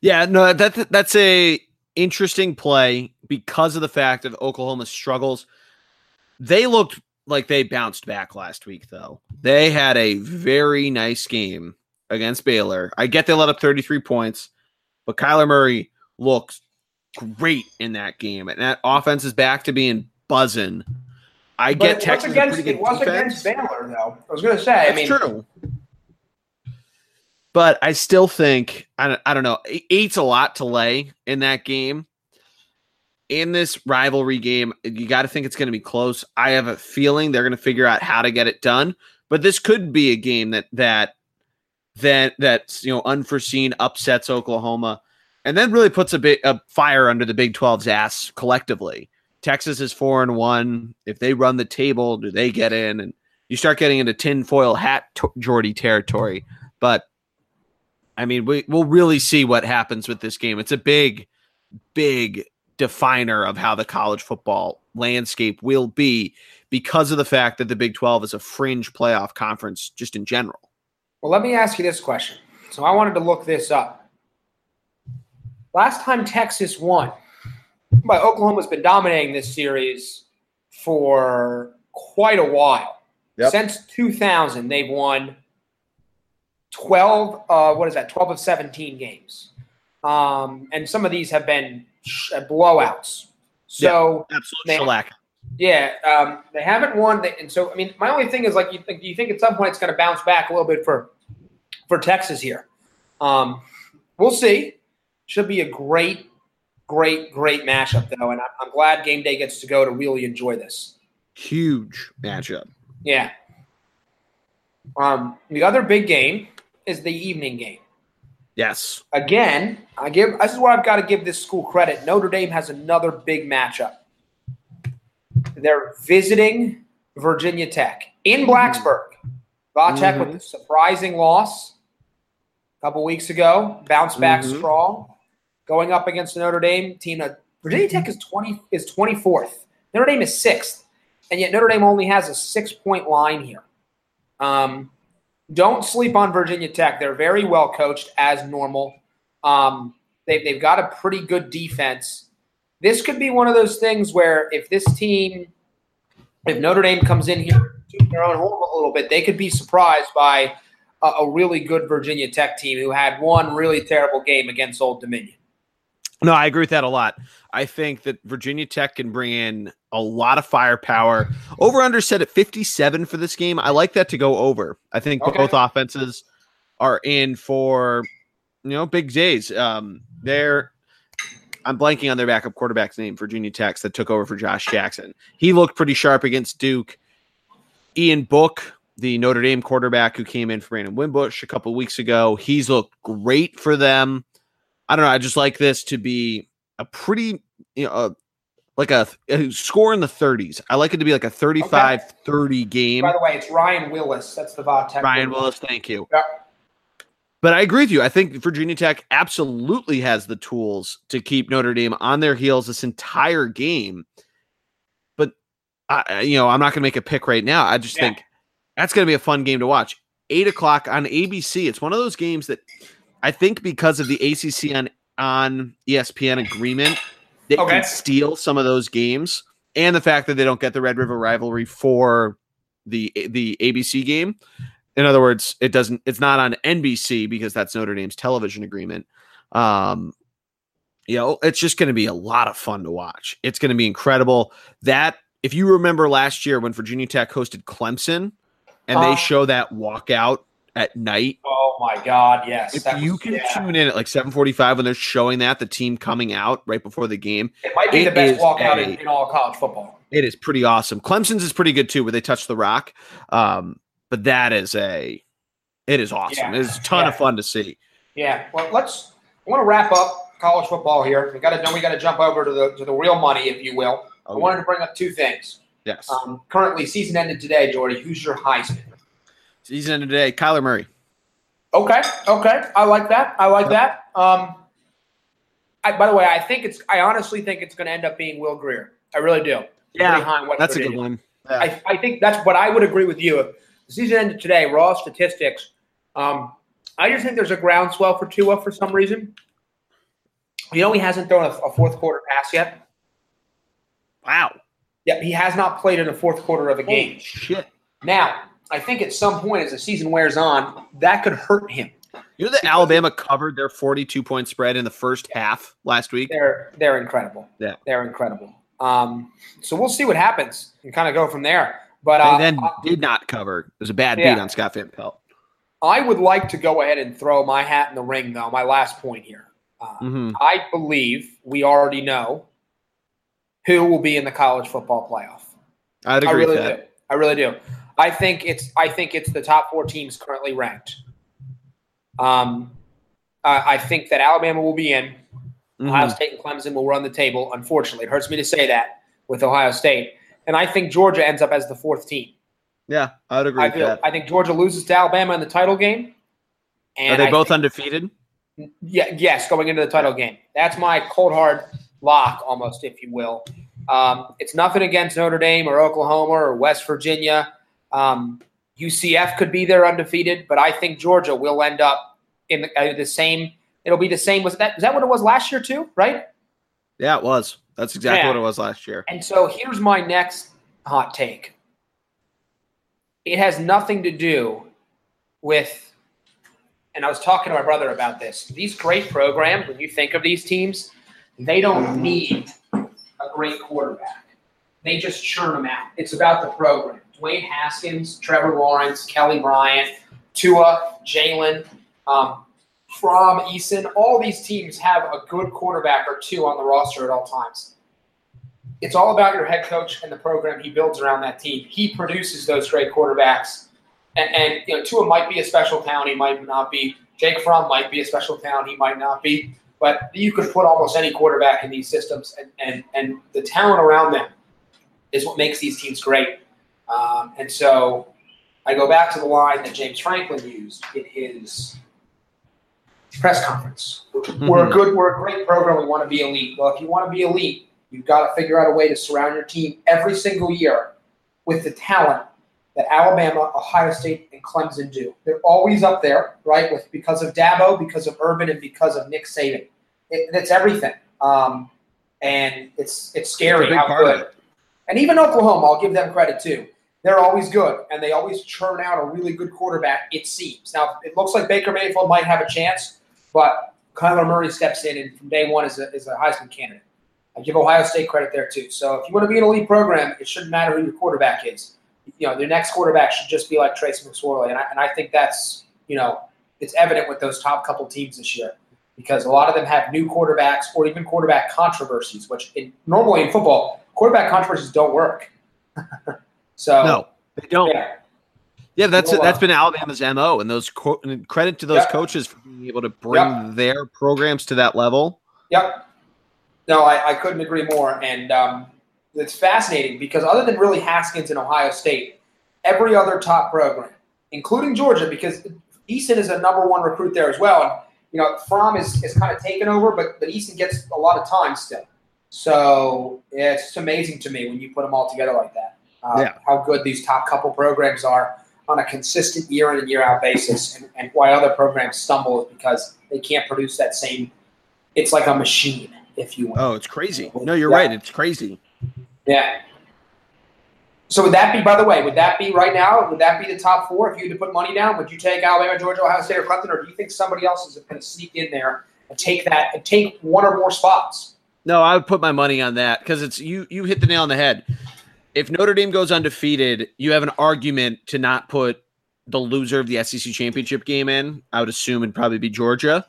Yeah, no, that that's a interesting play because of the fact of Oklahoma's struggles. They looked like they bounced back last week, though. They had a very nice game against Baylor. I get they let up 33 points, but Kyler Murray looks great in that game, and that offense is back to being buzzing. I But get it Texas against, it was defense. against Baylor, though. I was going to say, I mean, true. But I still think I don't, I don't know. Eight's a lot to lay in that game. In this rivalry game, you got to think it's going to be close. I have a feeling they're going to figure out how to get it done. But this could be a game that that that that's you know unforeseen upsets Oklahoma, and then really puts a bit a fire under the Big 12's ass collectively. Texas is four and one. If they run the table, do they get in? And you start getting into tinfoil hat to- Geordie territory. But I mean, we, we'll really see what happens with this game. It's a big, big definer of how the college football landscape will be because of the fact that the Big 12 is a fringe playoff conference just in general. well, let me ask you this question. So I wanted to look this up. Last time Texas won, but Oklahoma's been dominating this series for quite a while. Yep. Since 2000, they've won 12, uh, what is that, 12 of 17 games. Um, and some of these have been sh- uh, blowouts. So, Absolute Man. shellac. yeah, um, they haven't won. The, and so, I mean, my only thing is like, you think, do you think at some point it's going to bounce back a little bit for, for Texas here? Um, we'll see. Should be a great, great, great matchup, though. And I- I'm glad game day gets to go to really enjoy this. Huge matchup. Yeah. Um, the other big game is the evening game. Yes. Again, I give this is where I've got to give this school credit. Notre Dame has another big matchup. They're visiting Virginia Tech in Blacksburg. Vatech with a surprising loss a couple weeks ago, bounce back Mhm. strong, going up against Notre Dame team. That Virginia Tech is twenty is twenty fourth. Notre Dame is sixth, and yet Notre Dame only has a six point line here. Um, don't sleep on Virginia Tech. They're very well coached as normal. Um, they, they've got a pretty good defense. This could be one of those things where if this team, if Notre Dame comes in here their own home a little bit, they could be surprised by a, a really good Virginia Tech team who had one really terrible game against Old Dominion. No, I agree with that a lot. I think that Virginia Tech can bring in a lot of firepower. Over under set at 57 for this game. I like that to go over. I think Okay. both offenses are in for you know big days. Um they're I'm blanking on their backup quarterback's name, Virginia Tech, that took over for Josh Jackson. He looked pretty sharp against Duke. Ian Book, the Notre Dame quarterback who came in for Brandon Wimbush a couple weeks ago, he's looked great for them. I don't know. I just like this to be a pretty, you know, uh, like a, a score in the 30s. I like it to be like a 35 30 game. By the way, it's Ryan Willis. That's the Vatech. Ryan Willis, thank you. Yeah. But I agree with you. I think Virginia Tech absolutely has the tools to keep Notre Dame on their heels this entire game. But I, you know, I'm not going to make a pick right now. I just Yeah. think that's going to be a fun game to watch. Eight o'clock on ABC. It's one of those games that I think because of the ACC on on ESPN agreement, they Okay. can steal some of those games, and the fact that they don't get the Red River rivalry for the the ABC game. In other words, it doesn't. It's not on NBC because that's Notre Dame's television agreement. Um, you know, it's just going to be a lot of fun to watch. It's going to be incredible. That if you remember last year when Virginia Tech hosted Clemson, and Uh, they show that walkout at night. Oh my God! Yes. If you can yeah. tune in at like 7:45 when they're showing that the team coming out right before the game, It might be It the best walkout a- in, all college football. it is pretty awesome. Clemson's is pretty good too, where they touch the rock. Um, but that is a, it is awesome. Yeah. It's a ton of fun to see. Yeah. Well, let's. I want to wrap up college football here. We got to. Then we got to jump over to the to the real money, if you will. I Oh, wanted to bring up two things. Yes. Um, currently, season ended today, Geordie. Who's your Heisman? Season end today, Kyler Murray. Okay, okay, I like that. I like that. Um, I, by the way, I think it's. I honestly think it's going to end up being Will Grier. I really do. Yeah, That's a good one. I, I think that's what I would agree with you. If the season ended today, raw statistics. Um, I just think there's a groundswell for Tua for some reason. You know, he hasn't thrown a, a fourth quarter pass yet. Wow. Yeah, he has not played in the fourth quarter of a game. Holy shit. Now, I think at some point as the season wears on, that could hurt him. You know that Alabama covered their 42 point spread in the first half last week? They're they're incredible. Yeah. They're incredible. Um, so we'll see what happens and kind of go from there. But uh, then I- did not cover. It was a bad Yeah. beat on Scott Van Pelt. I would like to go ahead and throw my hat in the ring, though. My last point here. Uh, Mhm. I believe we already know who will be in the college football playoff. I'd I agree really with that. do. I really do. I think it's I think it's the top four teams currently ranked. Um, I, I think that Alabama will be in. Ohio Mhm. State and Clemson will run the table. Unfortunately, it hurts me to say that with Ohio State, and I think Georgia ends up as the fourth team. Yeah, I'd agree I with feel that. I think Georgia loses to Alabama in the title game. And Are they I both think- undefeated? yeah, yes, going into the title game. That's my cold hard lock, almost, if you will. Um, it's nothing against Notre Dame or Oklahoma or West Virginia. Um, UCF could be there undefeated, but I think Georgia will end up in the, uh, the same. It'll be the same. Was that is that what it was last year too? Right. Yeah, it was. That's exactly Yeah. what it was last year. And so here's my next hot take. It has nothing to do with, and I was talking to my brother about this. These great programs, when you think of these teams, they don't need a great quarterback. They just churn them out. It's about the program. Dwayne Haskins, Trevor Lawrence, Kelly Bryant, Tua, Jalen, um, from Eason, all these teams have a good quarterback or two on the roster at all times it's all about your head coach and the program he builds around that team. He produces those great quarterbacks. And, and you know, Tua might be a special talent, he might not be. Jake Fromm might be a special talent, he might not be. But you could put almost any quarterback in these systems, and, and, and the talent around them is what makes these teams great. Um, and so I go back to the line that James Franklin used in his press conference. We're a good, we're a great program. We want to be elite. Well, if you want to be elite, You've got to figure out a way to surround your team every single year with the talent that Alabama, Ohio State, and Clemson do. They're always up there, right? With because of Dabo, because of Urban, and because of Nick Saban. It, it's everything, um, and it's it's scary It's how good. And even Oklahoma, I'll give them credit too. They're always good, and they always churn out a really good quarterback. It seems now it looks like Baker Mayfield might have a chance, but Kyler Murray steps in and from day one is a, is a Heisman candidate. I give Ohio State credit there too. So if you want to be an elite program, it shouldn't matter who your quarterback is. You know, your next quarterback should just be like Tracy McSorley, and I, and I think that's you know it's evident with those top couple teams this year because a lot of them have new quarterbacks or even quarterback controversies, which in, normally in football quarterback controversies don't work. [LAUGHS] so No, they don't. yeah, Yeah, that's Well, uh, that's been Alabama's mo, and those co- and credit to those Yep. coaches for being able to bring Yep. their programs to that level. Yep. No, I, I couldn't agree more. And um, it's fascinating because other than really Haskins and Ohio State, every other top program, including Georgia, because Easton is a number one recruit there as well. And, you know, Fromm is, is kind of taken over, but, but Easton gets a lot of time still. So yeah, it's amazing to me when you put them all together like that. Uh, Yeah. How good these top couple programs are on a consistent year in and year out basis. And, and why other programs stumble is because they can't produce that same, it's like a machine, if you will. Oh, it's crazy. No, you're Yeah. right. It's crazy. Yeah. So would that be, by the way, would that be right now? Would that be the top four if you had to put money down? Would you take Alabama, Georgia, Ohio State, or Clemson, or do you think somebody else is going to sneak in there and take that and take one or more spots? No, I would put my money on that because it's you. You hit the nail on the head. If Notre Dame goes undefeated, you have an argument to not put the loser of the SEC championship game in. I would assume it'd probably be Georgia.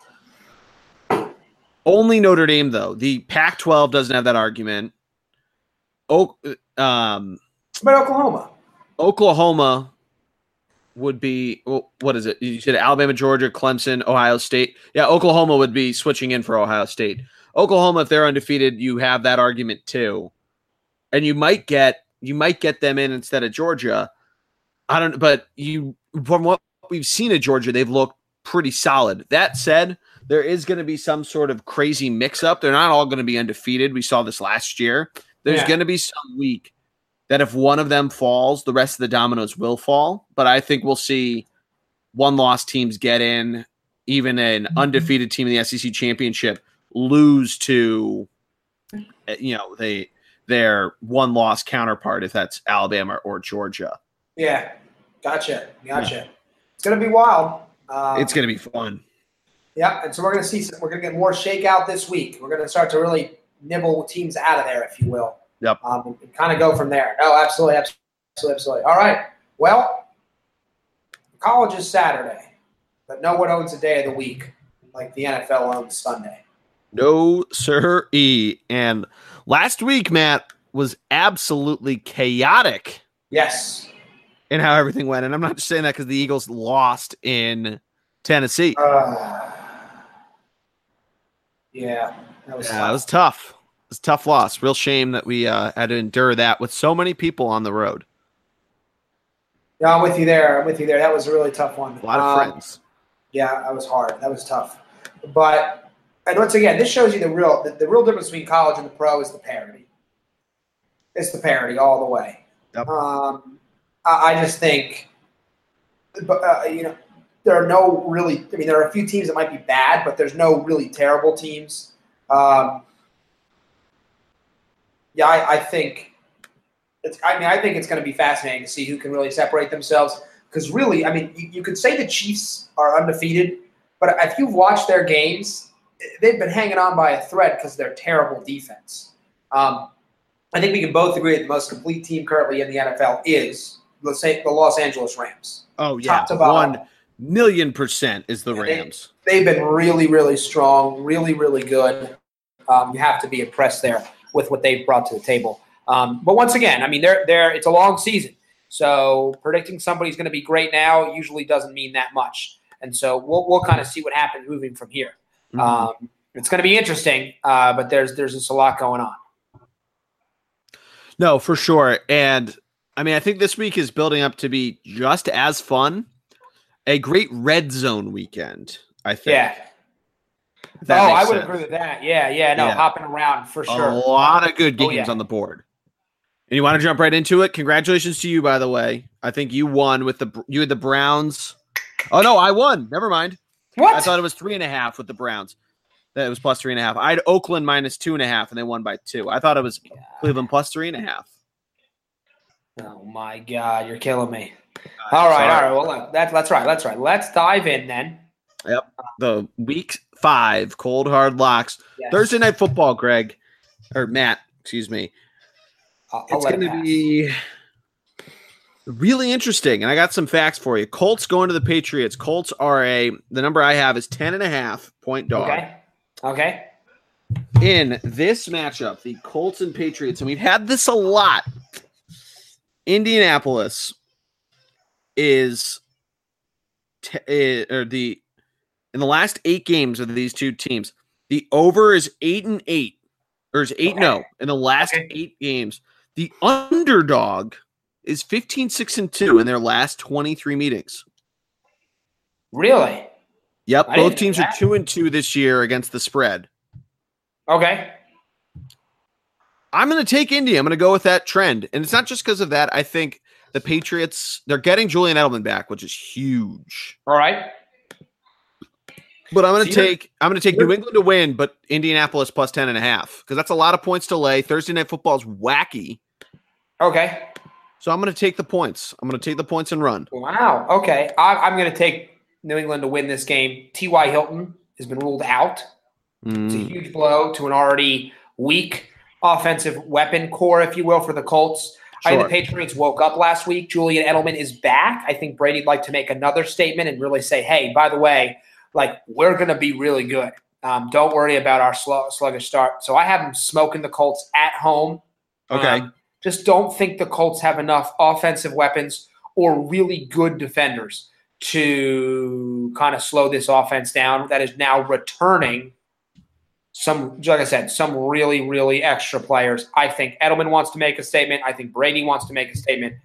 Only Notre Dame, though. The Pac-12 doesn't have that argument. Oh, um, But Oklahoma. Oklahoma would be well, what is it? You said Alabama, Georgia, Clemson, Ohio State. Yeah, Oklahoma would be switching in for Ohio State. Oklahoma, if they're undefeated, you have that argument too, and you might get you might get them in instead of Georgia. I don't, know, but you from what we've seen of Georgia, they've looked pretty solid. That said, there is going to be some sort of crazy mix up. They're not all going to be undefeated. We saw this last year. There's Yeah. going to be some week that if one of them falls, the rest of the dominoes will fall. But I think we'll see one loss teams get in, even an undefeated team in the SEC championship lose to, uh, you know, they their one loss counterpart if that's Alabama or Georgia. Yeah, gotcha, gotcha. It's gonna be wild. Um, it's gonna be fun. Yeah, and so we're gonna see. Some, we're gonna get more shakeout this week. We're gonna start to really nibble teams out of there, if you will. Yep. Um, and, and kind of go from there. No, absolutely, absolutely, absolutely. All right. Well, college is Saturday, but no one owns a day of the week like the NFL owns Sunday. No, sir. E. And last week, Matt was absolutely chaotic Yes. in how everything went. And I'm not just saying that because the Eagles lost in Tennessee. Uh, yeah, that was Yeah, tough. it was tough. It was a tough loss. Real shame that we uh, had to endure that with so many people on the road. Yeah, I'm with you there. I'm with you there. That was a really tough one. A lot of Um, friends. Yeah, that was hard. That was tough. But and once again, this shows you the real the, the real difference between college and the pro is the parity. It's the parity all the way. Yep. Um, I, I just think, but uh, you know, there are no really. I mean, there are a few teams that might be bad, but there's no really terrible teams. Um, yeah, I, I think. It's, I mean, I think it's going to be fascinating to see who can really separate themselves. Because really, I mean, you, you could say the Chiefs are undefeated, but if you've watched their games, they've been hanging on by a thread because they're terrible defense. Um, I think we can both agree that the most complete team currently in the NFL is the, Sa- the Los Angeles Rams. Oh, yeah. top to bottom. One million percent is the Yeah, they- Rams. They've been really, really strong, really, really good. Um, you have to be impressed there with what they've brought to the table. Um, but once again, I mean, they're, they're, it's a long season. So predicting somebody's going to be great now usually doesn't mean that much. And so we'll, we'll kind of see what happens moving from here. Mhm. Um, it's going to be interesting, uh, but there's there's just a lot going on. No, for sure. And I mean, I think this week is building up to be just as fun. A great red zone weekend, I think. Yeah. oh, I would sense. agree with that. Yeah, yeah. No, Yeah. hopping around for sure. A lot of good Oh, games yeah. on the board. And you want to jump right into it? Congratulations to you, by the way. I think you won with the you had the Browns. Oh no, I won. Never mind. What? I thought it was three and a half with the Browns. That it was plus three and a half. I had Oakland minus two and a half, and they won by two. I thought it was Cleveland plus three and a half. oh my God, you're killing me. Uh, all right, all right. Well, look, that's that's right. That's right. Let's dive in then. Yep. The week five cold hard locks Yes. Thursday night football. Greg or Matt, excuse me. I'll, I'll It's going to be really interesting. And I got some facts for you. Colts going to the Patriots. Colts are a, the number I have is 10 and a half point dog. okay. Okay. In this matchup, the Colts and Patriots, and we've had this a lot. Indianapolis is, t- eh, or the, in the last eight games of these two teams, the over is eight and eight, or is eight Okay. no in the last Okay. eight games. The underdog is 15 6 and 2 in their last 23 meetings. Really? Yep, I both teams are 2 and 2 this year against the spread. Okay. I'm going to take Indy. I'm going to go with that trend. And it's not just because of that. I think the Patriots, they're getting Julian Edelman back, which is huge. All right. But I'm going to take I'm going to take New England to win, but Indianapolis plus 10 and a half because that's a lot of points to lay. Thursday night football is wacky. Okay. So I'm going to take the points. I'm going to take the points and run. Wow. Okay. I, I'm going to take New England to win this game. T.Y. Hilton has been ruled out. It's a Mm, huge blow to an already weak offensive weapon core, if you will, for the Colts. I think the Patriots woke up last week. Julian Edelman is back. I think Brady'd like to make another statement and really say, hey, by the way, like we're going to be really good. Um, don't worry about our slow, sluggish start. So I have them smoking the Colts at home. Okay. Um, just don't think the Colts have enough offensive weapons or really good defenders to kind of slow this offense down that is now returning some like I said, some really, really extra players. I think Edelman wants to make a statement. I think Brady wants to make a statement.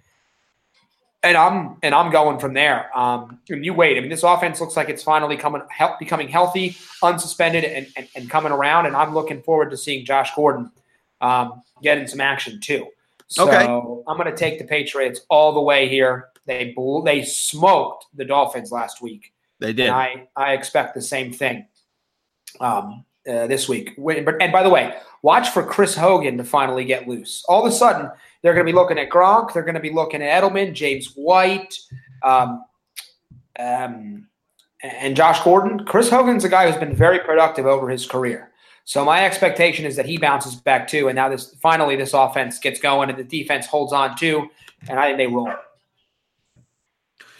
And I'm and I'm going from there. Um, and you wait. I mean, this offense looks like it's finally coming, help, becoming healthy, unsuspended, and, and, and coming around. And I'm looking forward to seeing Josh Gordon um, get in some action too. So Okay. I'm going to take the Patriots all the way here. They bl- they smoked the Dolphins last week. they did. And I, I expect the same thing um, uh, this week. And by the way, Watch for Chris Hogan to finally get loose. All of a sudden, they're going to be looking at Gronk. They're going to be looking at Edelman, James White, um, um, and Josh Gordon. Chris Hogan's a guy who's been very productive over his career. So my expectation is that he bounces back too, and now this finally this offense gets going and the defense holds on too, and I think they roll.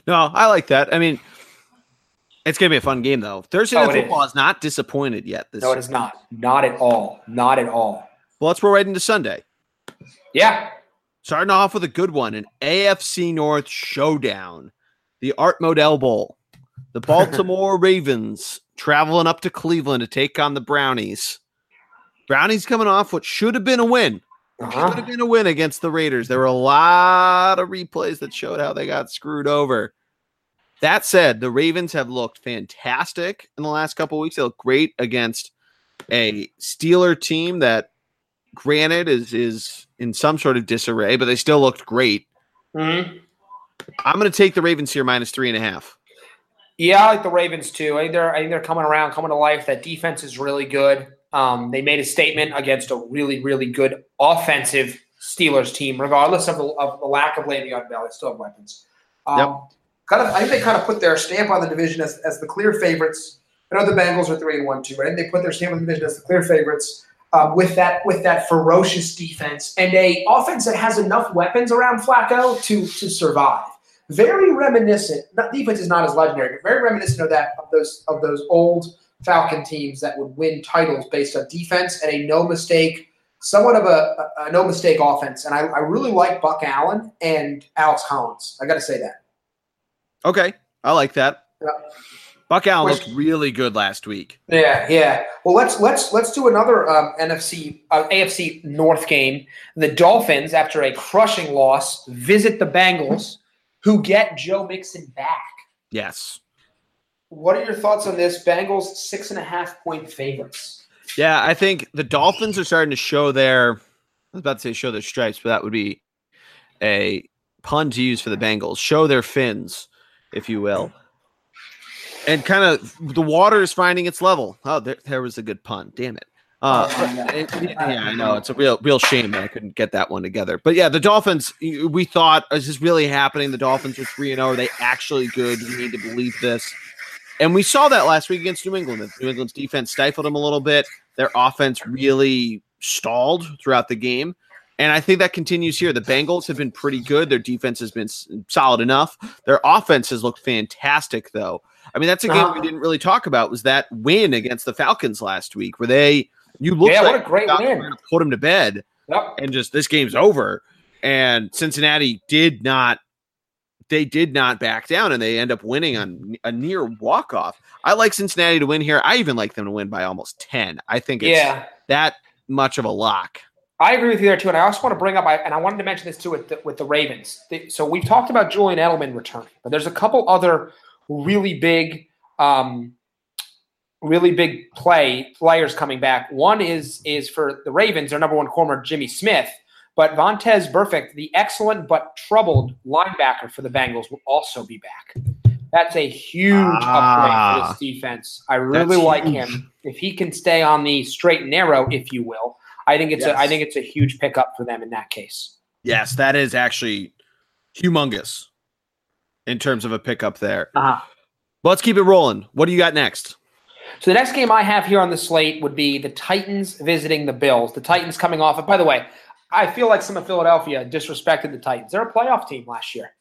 No, I like that. I mean, it's gonna be a fun game though. Thursday Oh, night it football is. not disappointed yet. This No, it is not. Not at all. Not at all. well, let's roll right into Sunday. Yeah. Starting off with a good one, an AFC North showdown, the Art Modell Bowl. The [LAUGHS] Baltimore Ravens traveling up to Cleveland to take on the Brownies. Brownies coming off what should have been a win. Should Uh-huh. have been a win against the Raiders. There were a lot of replays that showed how they got screwed over. That said, the Ravens have looked fantastic in the last couple weeks. They look great against a Steeler team that, granted, is is in some sort of disarray, but they still looked great. Mhm. I'm going to take the Ravens here minus three and a half. Yeah, I like the Ravens too. I think they're I think they're coming around, coming to life. That defense is really good. Um, they made a statement against a really, really good offensive Steelers team, regardless of the, of the lack of Le'Veon Bell. They still have weapons. Um, Yep. Kind of, I think they kind of put their stamp on the division as, as the clear favorites. I know the Bengals are three and one too. I think they put their stamp on the division as the clear favorites um, with that with that ferocious defense and a offense that has enough weapons around Flacco to to survive very reminiscent. Not defense is not as legendary, but very reminiscent of that of those of those old Falcon teams that would win titles based on defense and a no mistake, somewhat of a, a, a no mistake offense. And I, I really like Buck Allen and Alex Collins. I got to say that. Okay, I like that. Yeah. Buck Allen Which- looked really good last week. Yeah, yeah. Well, let's let's let's do another um, NFC uh, AFC North game. The Dolphins, after a crushing loss, visit the Bengals, who get Joe Mixon back. Yes. What are your thoughts on this? Bengals six and a half point favorites. Yeah, I think the Dolphins are starting to show their. I was about to say show their stripes, but that would be a pun to use for the Bengals. Show their fins, if you will. And kind of the water is finding its level. Oh, there, there was a good pun. Damn it. Uh, it- yeah, I know it's a real, real shame that I couldn't get that one together. But yeah, the Dolphins. We thought, is this really happening? The Dolphins are three and zero. Are they actually good? We need to believe this. And we saw that last week against New England. New England's defense stifled them a little bit. Their offense really stalled throughout the game. And I think that continues here. The Bengals have been pretty good. Their defense has been solid enough. Their offense has looked fantastic, though. I mean, that's a game Uh-huh. we didn't really talk about. Was that win against the Falcons last week, where they you looked Yeah, like what a great win. put him to bed, Yep. and just this game's over. And Cincinnati did not. They did not back down, and they end up winning on a near walk off. I like Cincinnati to win here. I even like them to win by almost ten. I think it's Yeah, that much of a lock. I agree with you there too. And I also want to bring up, I- and I wanted to mention this too with the, with the Ravens. So we've talked about Julian Edelman returning, but there's a couple other really big, um, really big play players coming back. One is is for the Ravens, their number one corner Jimmy Smith, but Vontaze Burfict, the excellent but troubled linebacker for the Bengals, will also be back. That's a huge upgrade for Ah. this defense. I really like huge. him. If he can stay on the straight and narrow, if you will, I think it's a I think it's a huge pickup for them in that case. Yes, that is actually humongous in terms of a pickup there. Uh-huh. But let's keep it rolling. What do you got next? So the next game I have here on the slate would be the Titans visiting the Bills. The Titans coming off. And by the way, I feel like some of Philadelphia disrespected the Titans. They're a playoff team last year.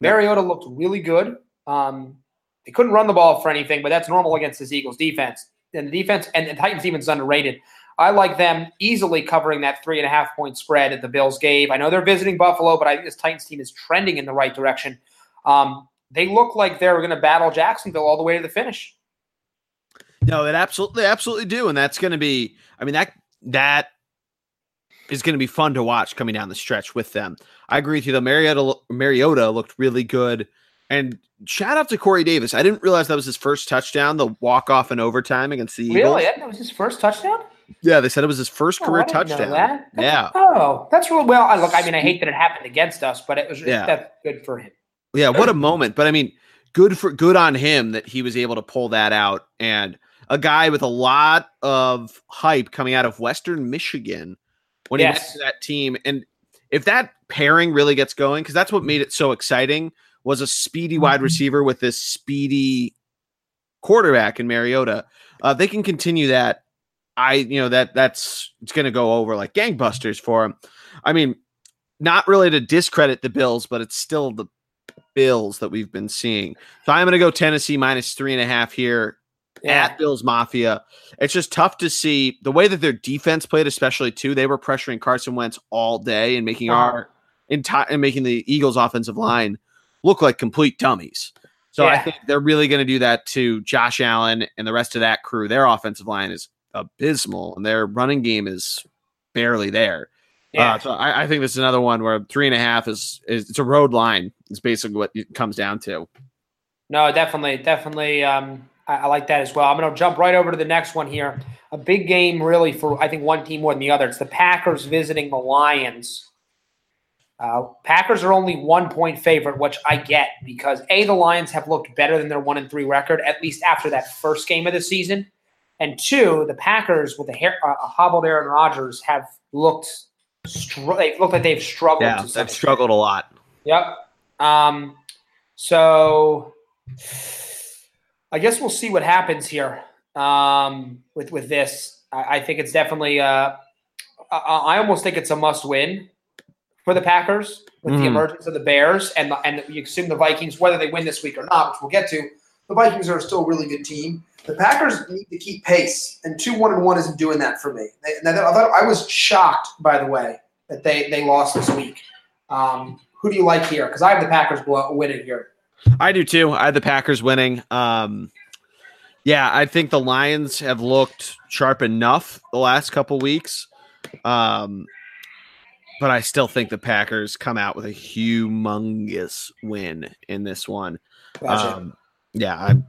Mariota looked really good. Um, they couldn't run the ball for anything, but that's normal against this Eagles defense. And the defense and the Titans defense is underrated. I like them easily covering that three and a half point spread that the Bills gave. I know they're visiting Buffalo, but I think this Titans team is trending in the right direction. Um, they look like they're going to battle Jacksonville all the way to the finish. No, it absolutely, they absolutely do, and that's going to be. I mean that that is going to be fun to watch coming down the stretch with them. I agree with you. though. Mariota Mariota looked really good, and shout out to Corey Davis. I didn't realize that was his first touchdown, the walk off in overtime against the Eagles. Really? That was his first touchdown? Yeah, they said it was his first Oh, career I didn't know touchdown. that. Yeah, Oh, that's really well. I look. I mean, I hate that it happened against us, but it was. Yeah. That's good for him. Yeah, what a moment. But I mean, good for good on him that he was able to pull that out. And a guy with a lot of hype coming out of Western Michigan when he Yes. went to that team. And if that pairing really gets going, because that's what made it so exciting, was a speedy wide receiver with this speedy quarterback in Mariota. Uh, they can continue that. I, you know, that that's it's going to go over like gangbusters for him. I mean, not really to discredit the Bills, but it's still the Bills that we've been seeing. So I'm going to go Tennessee minus three and a half here at Bills Mafia. It's just tough to see the way that their defense played, especially too. They were pressuring Carson Wentz all day and making Uh-huh. our entire and making the Eagles offensive line look like complete dummies. So I think they're really going to do that to Josh Allen and the rest of that crew. Their offensive line is abysmal, and their running game is barely there. Yeah. Uh, so I, I think this is another one where three and a half is, is it's a road line. Is basically what it comes down to. No, definitely, definitely. Um, I, I like that as well. I'm going to jump right over to the next one here. A big game, really, for I think one team more than the other. It's the Packers visiting the Lions. Uh, Packers are only one point favorite, which I get because a the Lions have looked better than their one and three record, at least after that first game of the season, and two, the Packers with a, hair, uh, a hobbled Aaron Rodgers have looked str- they look like they've struggled. Yeah, they've struggled a lot. Yep. Um, so I guess we'll see what happens here um, with with this. I, I think it's definitely. Uh, I, I almost think it's a must win for the Packers with the Mhm. emergence of the Bears and the, and you assume the Vikings, whether they win this week or not, which we'll get to. The Vikings are still a really good team. The Packers need to keep pace, and two one and one isn't doing that for me. They, now, I, I was shocked, by the way, that they they lost this week. Um, who do you like here? Because I have the Packers blow, winning here. I do too. I had the Packers winning. Um, yeah, I think the Lions have looked sharp enough the last couple weeks. Um, but I still think the Packers come out with a humongous win in this one. Gotcha. Um, yeah, I,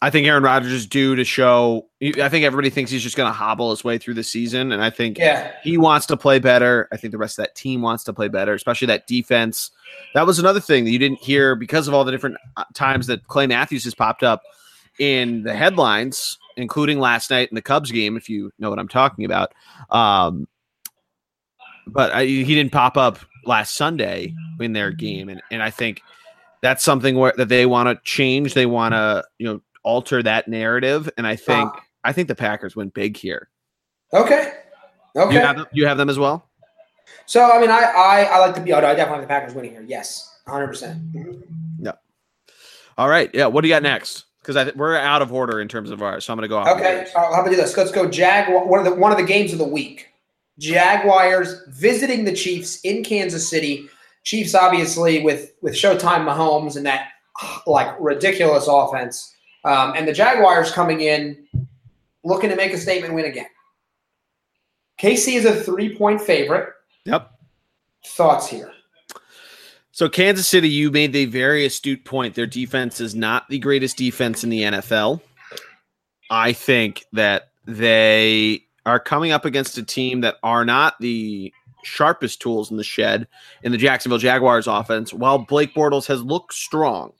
I think Aaron Rodgers is due to show. I think everybody thinks he's just going to hobble his way through the season, and I think yeah, he wants to play better. I think the rest of that team wants to play better, especially that defense. That was another thing that you didn't hear because of all the different uh, times that Clay Matthews has popped up in the headlines, including last night in the Cubs game, if you know what I'm talking about. Um, but I, he didn't pop up last Sunday in their game, and, and I think that's something where that they want to change. They want to you know alter that narrative, and I think Ah. I think the Packers went big here. okay, okay. You have them, you have them as well. so I mean, I I, I like to be. I definitely have the Packers winning here. Yes, 100. percent Yeah. All right. Yeah. What do you got next? Because I th- we're out of order in terms of ours, so I'm going to go off. Okay, yours. uh, how about do this? Let's go. Jag. One of the one of the games of the week. Jaguars visiting the Chiefs in Kansas City. Chiefs obviously with with Showtime Mahomes and that like ridiculous offense, um, and the Jaguars coming in looking to make a statement win again. KC is a three point favorite. Yep. Thoughts here? So Kansas City, you made the very astute point. Their defense is not the greatest defense in the NFL. I think that they are coming up against a team that are not the sharpest tools in the shed in the Jacksonville Jaguars offense, while Blake Bortles has looked strong.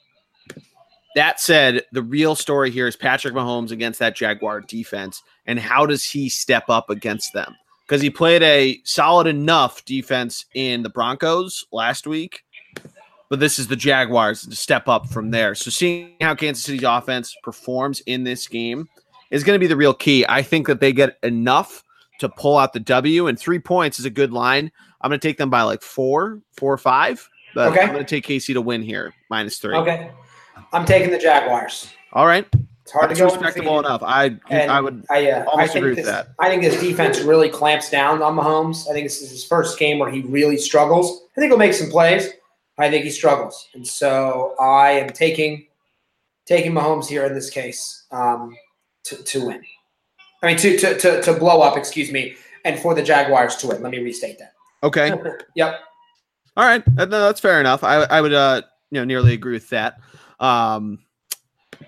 That said, the real story here is Patrick Mahomes against that Jaguar defense, and how does he step up against them? Because he played a solid enough defense in the Broncos last week, but this is the Jaguars to step up from there. So seeing how Kansas City's offense performs in this game is going to be the real key. I think that they get enough to pull out the W, and three points is a good line. I'm going to take them by like four, four or five, but Okay. I'm going to take KC to win here, minus three. Okay, I'm taking the Jaguars. All right, It's hard that's to go respectable enough. I And I would I, uh, almost I think agree with that. I think this defense really clamps down on Mahomes. I think this is his first game where he really struggles. I think he'll make some plays. I think he struggles, and so I am taking taking Mahomes here in this case um, to, to win. I mean to, to to to blow up. Excuse me, and for the Jaguars to win. Let me restate that. okay. [LAUGHS] yep. All right, no, that's fair enough. I, I would, uh, you know, nearly agree with that. Um,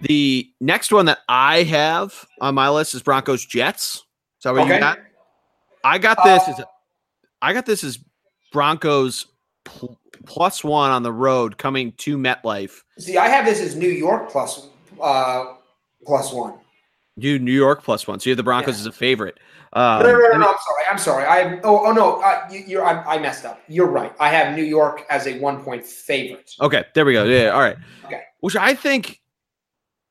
the next one that I have on my list is Broncos Jets. Is that what Okay. you got? I got this Uh, as, I got this as Broncos pl- plus one on the road coming to MetLife. See, I have this as New York plus uh, plus one. You New York plus one, so you have the Broncos Yeah. as a favorite. Um, no, no, no, no, mean- I'm sorry. I'm sorry. I oh oh no. Uh, you, you're I, I messed up. You're right. I have New York as a one point favorite. Okay, there we go. Yeah, all right. Okay. Which I think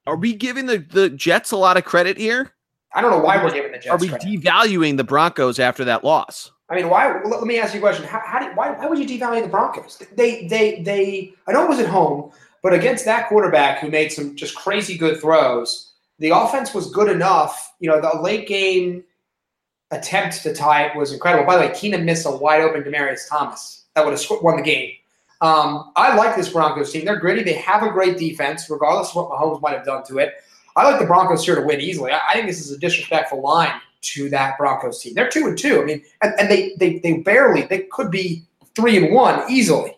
are we giving the, the Jets a lot of credit here? I don't know why we're giving the Jets. Are we credit. devaluing the Broncos after that loss? I mean, why? Let, me ask you a question. How, how do, why, why would you devalue the Broncos? They, they, they. I know it was at home, but against that quarterback who made some just crazy good throws, the offense was good enough. You know, the late game attempt to tie it was incredible. By the way, Keenum missed a wide open Demaryius Thomas that would have won the game. Um, I like this Broncos team. They're gritty. They have a great defense, regardless of what Mahomes might have done to it. I like the Broncos here to win easily. I, I think this is a disrespectful line to that Broncos team. They're two and two. I mean, and, and they, they they barely they could be three and one easily.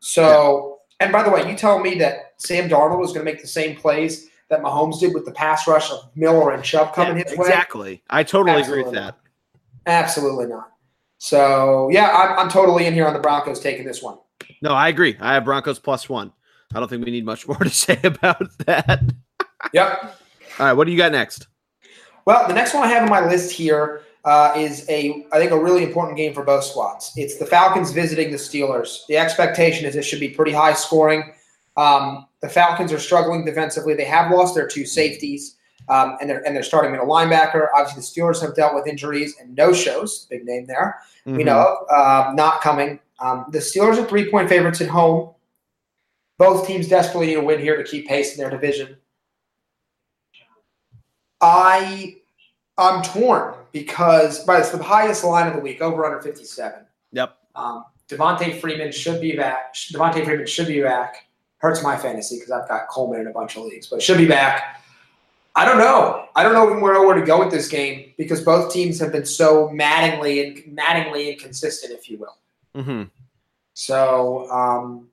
So, and by the way, you tell me that Sam Darnold was going to make the same plays that Mahomes did with the pass rush of Miller and Chubb coming Yeah, his way? exactly. I totally agree with Absolutely. that. Absolutely not. So yeah, I'm, I'm totally in here on the Broncos taking this one. No, I agree. I have Broncos plus one. I don't think we need much [LAUGHS] more to say about that. Yep. All right, what do you got next? Well, the next one I have on my list here uh, is a, I think, a really important game for both squads. It's the Falcons visiting the Steelers. The expectation is it should be pretty high scoring. Um, the Falcons are struggling defensively. They have lost their two safeties, um, and they're and they're starting middle linebacker. Obviously, the Steelers have dealt with injuries and no shows. Big name there. Mm-hmm. We know um, not coming. Um, the Steelers are three point favorites at home. Both teams desperately need a win here to keep pace in their division. I I'm torn because but it's the highest line of the week, over under 57. Yep. Um, Devonta Freeman should be back. Devonta Freeman should be back. Hurts my fantasy because I've got Coleman in a bunch of leagues, but should be back. I don't know. I don't know where where to go with this game because both teams have been so maddeningly and maddeningly inconsistent, if you will. Hmm So um,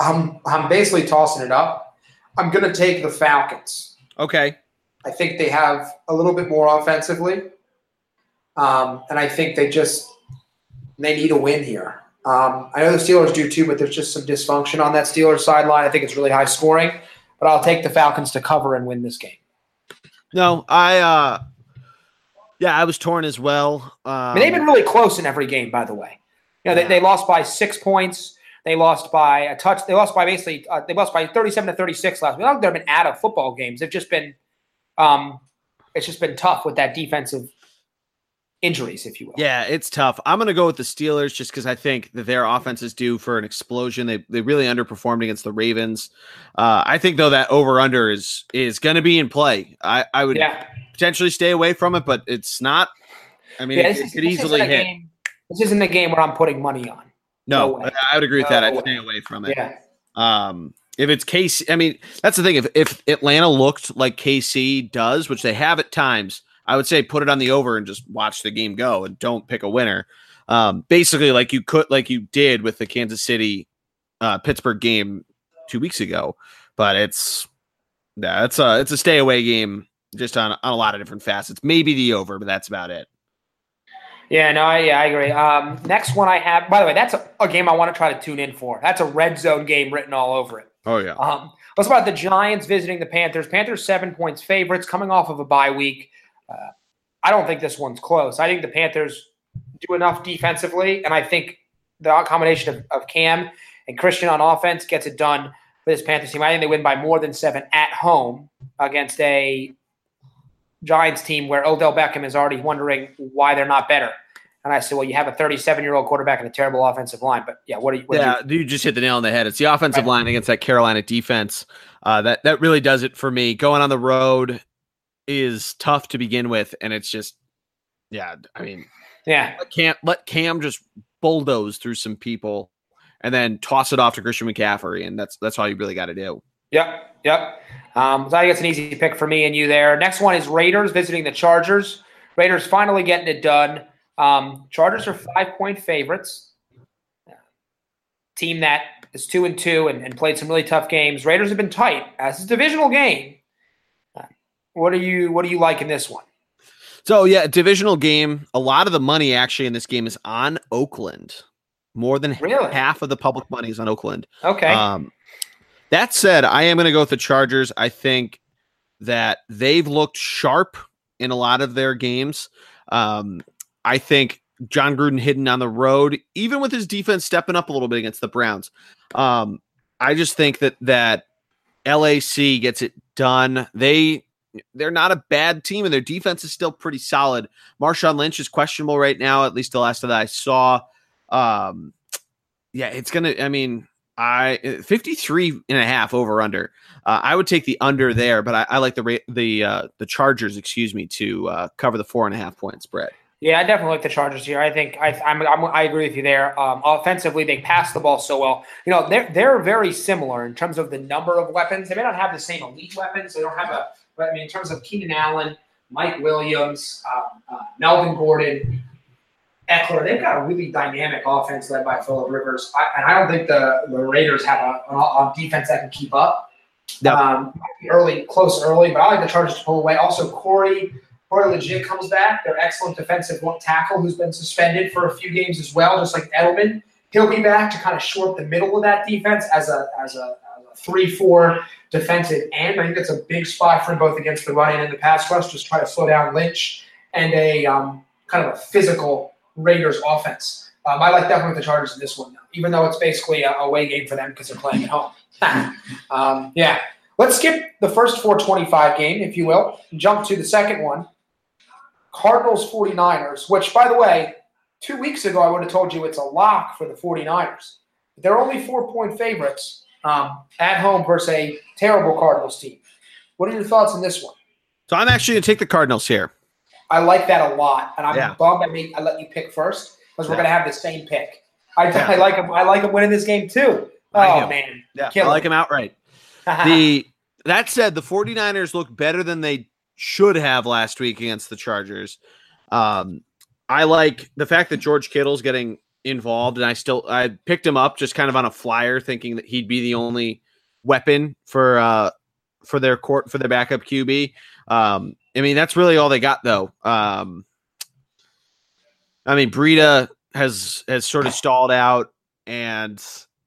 I'm I'm basically tossing it up. I'm going to take the Falcons. Okay. I think they have a little bit more offensively, um, and I think they just they need a win here. Um, I know the Steelers do too, but there's just some dysfunction on that Steelers sideline. I think it's really high scoring, but I'll take the Falcons to cover and win this game. No, I uh yeah, I was torn as well. Um, I mean, they've been really close in every game, by the way. You know, they, they lost by six points. They lost by a touch. They lost by basically. Uh, they lost by thirty-seven to thirty-six last week. I don't think they've been out of football games. They've just been. Um, it's just been tough with that defensive injuries, if you will. Yeah, it's tough. I'm going to go with the Steelers just because I think that their offense is due for an explosion. They they really underperformed against the Ravens. Uh, I think though that over under is is going to be in play. I I would Yeah. potentially stay away from it, but it's not. I mean, yeah it, it is, could easily hit. game. This isn't a game where I'm putting money on. No, No. I would agree with that. No I'd way. stay away from it. Yeah. Um, if it's KC, I mean, that's the thing. If if Atlanta looked like KC does, which they have at times, I would say put it on the over and just watch the game go and don't pick a winner. Um, basically, like you could, like you did with the Kansas City uh, Pittsburgh game two weeks ago. But it's yeah, it's a it's a stay away game just on on a lot of different facets. Maybe the over, but that's about it. Yeah, no, I, yeah, I agree. Um, next one I have, by the way, that's a, a game I want to try to tune in for. That's a red zone game written all over it. Oh yeah, Um, let's about the Giants visiting the Panthers. Panthers seven points favorites coming off of a bye week. Uh, I don't think this one's close. I think the Panthers do enough defensively, and I think the combination of, of Cam and Christian on offense gets it done for this Panthers team. I think they win by more than seven at home against a Giants team where Odell Beckham is already wondering why they're not better. And I said, well, you have a 37 year old quarterback and a terrible offensive line. But yeah, what do you? What do you yeah, you just hit the nail on the head. It's the offensive Right. line against that Carolina defense. Uh, that that really does it for me. Going on the road is tough to begin with, and it's just, yeah. I mean, yeah. let Cam let Cam just bulldoze through some people, and then toss it off to Christian McCaffrey, and that's that's all you really got to do. Yep, yep. Um, so I think it's an easy pick for me and you there. Next one is Raiders visiting the Chargers. Raiders finally getting it done. Um, Chargers are five point favorites. Team that is two and two and, and played some really tough games. Raiders have been tight as a divisional game. Uh, What are you What do you like in this one? So yeah, divisional game. A lot of the money actually in this game is on Oakland. More than Really? half of the public money is on Oakland. Okay. Um, that said, I am going to go with the Chargers. I think that they've looked sharp in a lot of their games. Um, I think Jon Gruden hidden on the road, even with his defense stepping up a little bit against the Browns. Um, I just think that that LAC gets it done. They they're not a bad team, and their defense is still pretty solid. Marshawn Lynch is questionable right now, at least the last that I saw. Um, yeah, it's gonna. I mean, I 53 and a half over under. Uh, I would take the under there, but I, I like the the uh, the Chargers, excuse me, to uh, cover the four and a half point spread. Yeah, I definitely like the Chargers here. I think I, I'm, I'm i agree with you there. Um, offensively, they pass the ball so well. You know, they're they're very similar in terms of the number of weapons. They may not have the same elite weapons. They don't have a. But I mean, in terms of Keenan Allen, Mike Williams, um, uh, Melvin Gordon, Ekeler, they've got a really dynamic offense led by Philip Rivers, I, and I don't think the, the Raiders have a, a, a defense that can keep up. Um, early, close early, but I like the Chargers to pull away. Also, Corey Corey Liuget comes back. Their excellent defensive tackle, who's been suspended for a few games as well, just like Edelman. He'll be back to kind of shore up the middle of that defense as a as a, as a three-four defensive end. I think that's a big spot for him both against the run and the pass rush. Just try to slow down Lynch and a um, kind of a physical Raiders offense. Um, I like definitely the Chargers in this one, though, even though it's basically a away game for them because they're playing at home. [LAUGHS] um, yeah. Let's skip the first 425 game, if you will, and jump to the second one. Cardinals 49ers, which, by the way, two weeks ago I would have told you it's a lock for the 49ers. They're only four point favorites um, at home versus a terrible Cardinals team. What are your thoughts on this one? So I'm actually going to take the Cardinals here. I like that a lot, and I'm yeah. bummed I, made, I let you pick first because we're yeah. going to have the same pick. I, yeah. I like him. I like him winning this game too. Oh man, yeah, I like him outright. [LAUGHS] the that said, the 49ers look better than they should have last week against the Chargers. Um, I like the fact that George Kittle's getting involved, and I still I picked him up just kind of on a flyer, thinking that he'd be the only weapon for uh for their court for their backup QB. Um, I mean, that's really all they got, though. Um, I mean, Breida has has sort of stalled out, and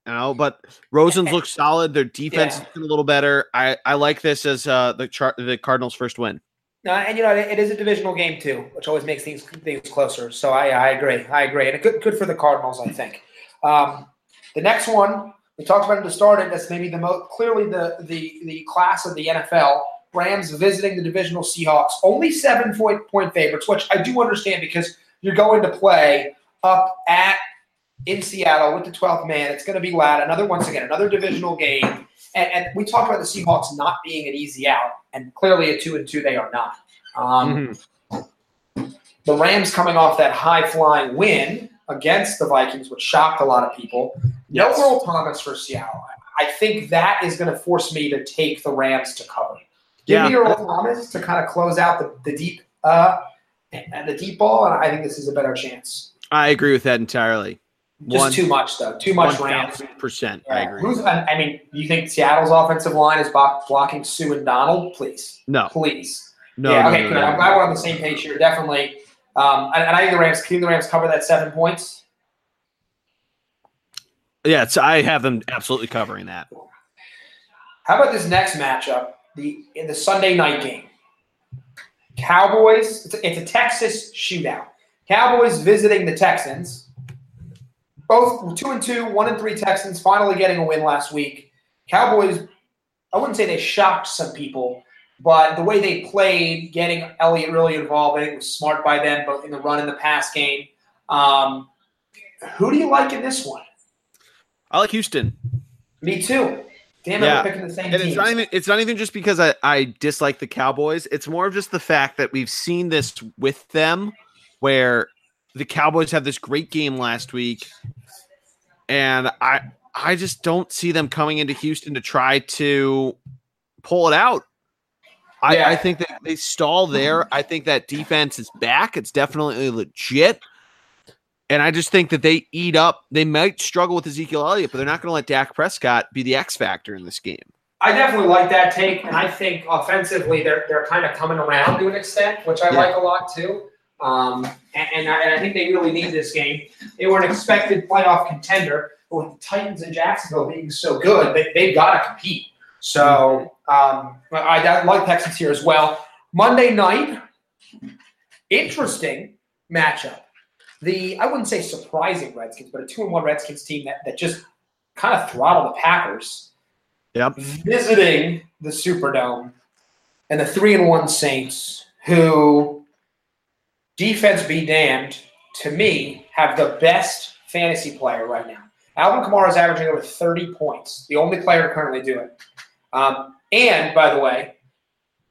you know, but Rosen's looks solid. Their defense yeah. is a little better. I I like this as uh, the char- the Cardinals' first win. Uh, and you know, it is a divisional game too, which always makes things things closer. So I I agree. I agree, and good good for the Cardinals, I think. Um, the next one we talked about it to start it. That's maybe the most clearly the the the class of the NFL. Rams visiting the divisional Seahawks, only seven point, point favorites, which I do understand because you're going to play up at in Seattle with the 12th man. It's going to be loud. Another, once again, another divisional game. And, and, we talked about the Seahawks not being an easy out, and clearly a two and two they are not. Um, mm-hmm. The Rams coming off that high flying win against the Vikings, which shocked a lot of people. Yes. No Earl Thomas for Seattle. I think that is going to force me to take the Rams to cover. Give yeah. me Earl Thomas to kind of close out the, the deep uh, and the deep ball, and I think this is a better chance. I agree with that entirely. Just One, too much though. Too much Rams. Percent. Yeah. I agree. Who's, I mean, you think Seattle's offensive line is blocking Suh and Donald? Please. No. Please. No. Yeah. No, okay. No, good. I'm glad we're on the same page here. Definitely. Um, and, and I think the Rams. Can the Rams cover that seven points? Yeah, it's, I have them absolutely covering that. How about this next matchup? The in the Sunday night game. Cowboys. It's a, it's a Texas shootout. Cowboys visiting the Texans both two and two, one and three Texans finally getting a win last week. Cowboys, I wouldn't say they shocked some people, but the way they played, getting Elliott really involved, I think was smart by them, both in the run and the pass game. Um, who do you like in this one? I like Houston. Me too. Damn it, yeah. we're picking the same and it's not even it's not even just because I, I dislike the Cowboys. It's more of just the fact that we've seen this with them where the Cowboys had this great game last week and I I just don't see them coming into Houston to try to pull it out. I, yeah. I think that they stall there. I think that defense is back. It's definitely legit. And I just think that they eat up. They might struggle with Ezekiel Elliott, but they're not going to let Dak Prescott be the X factor in this game. I definitely like that take, and I think offensively they're they're kind of coming around to an extent, which I yeah. like a lot too. Um, and, and, I, and, I, think they really need this game. They were an expected playoff contender, but with the Titans and Jacksonville being so good, they, they've got to compete. So um, I, I like Texans here as well. Monday night, interesting matchup. The I wouldn't say surprising Redskins, but a two and one Redskins team that, that just kind of throttled the Packers. Yep. Visiting the Superdome and the three and one Saints, who defense be damned, to me, have the best fantasy player right now. Alvin Kamara is averaging over 30 points, the only player currently doing it. Um, and by the way,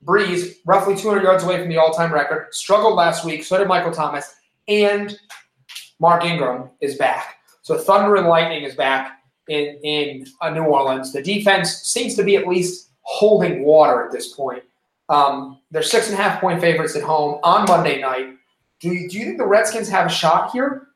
Brees, roughly 200 yards away from the all-time record, struggled last week. So did Michael Thomas, and Mark Ingram is back. So Thunder and Lightning is back in in uh, New Orleans. The defense seems to be at least holding water at this point. Um, they're six and a half point favorites at home on Monday night. Do you, do you think the Redskins have a shot here?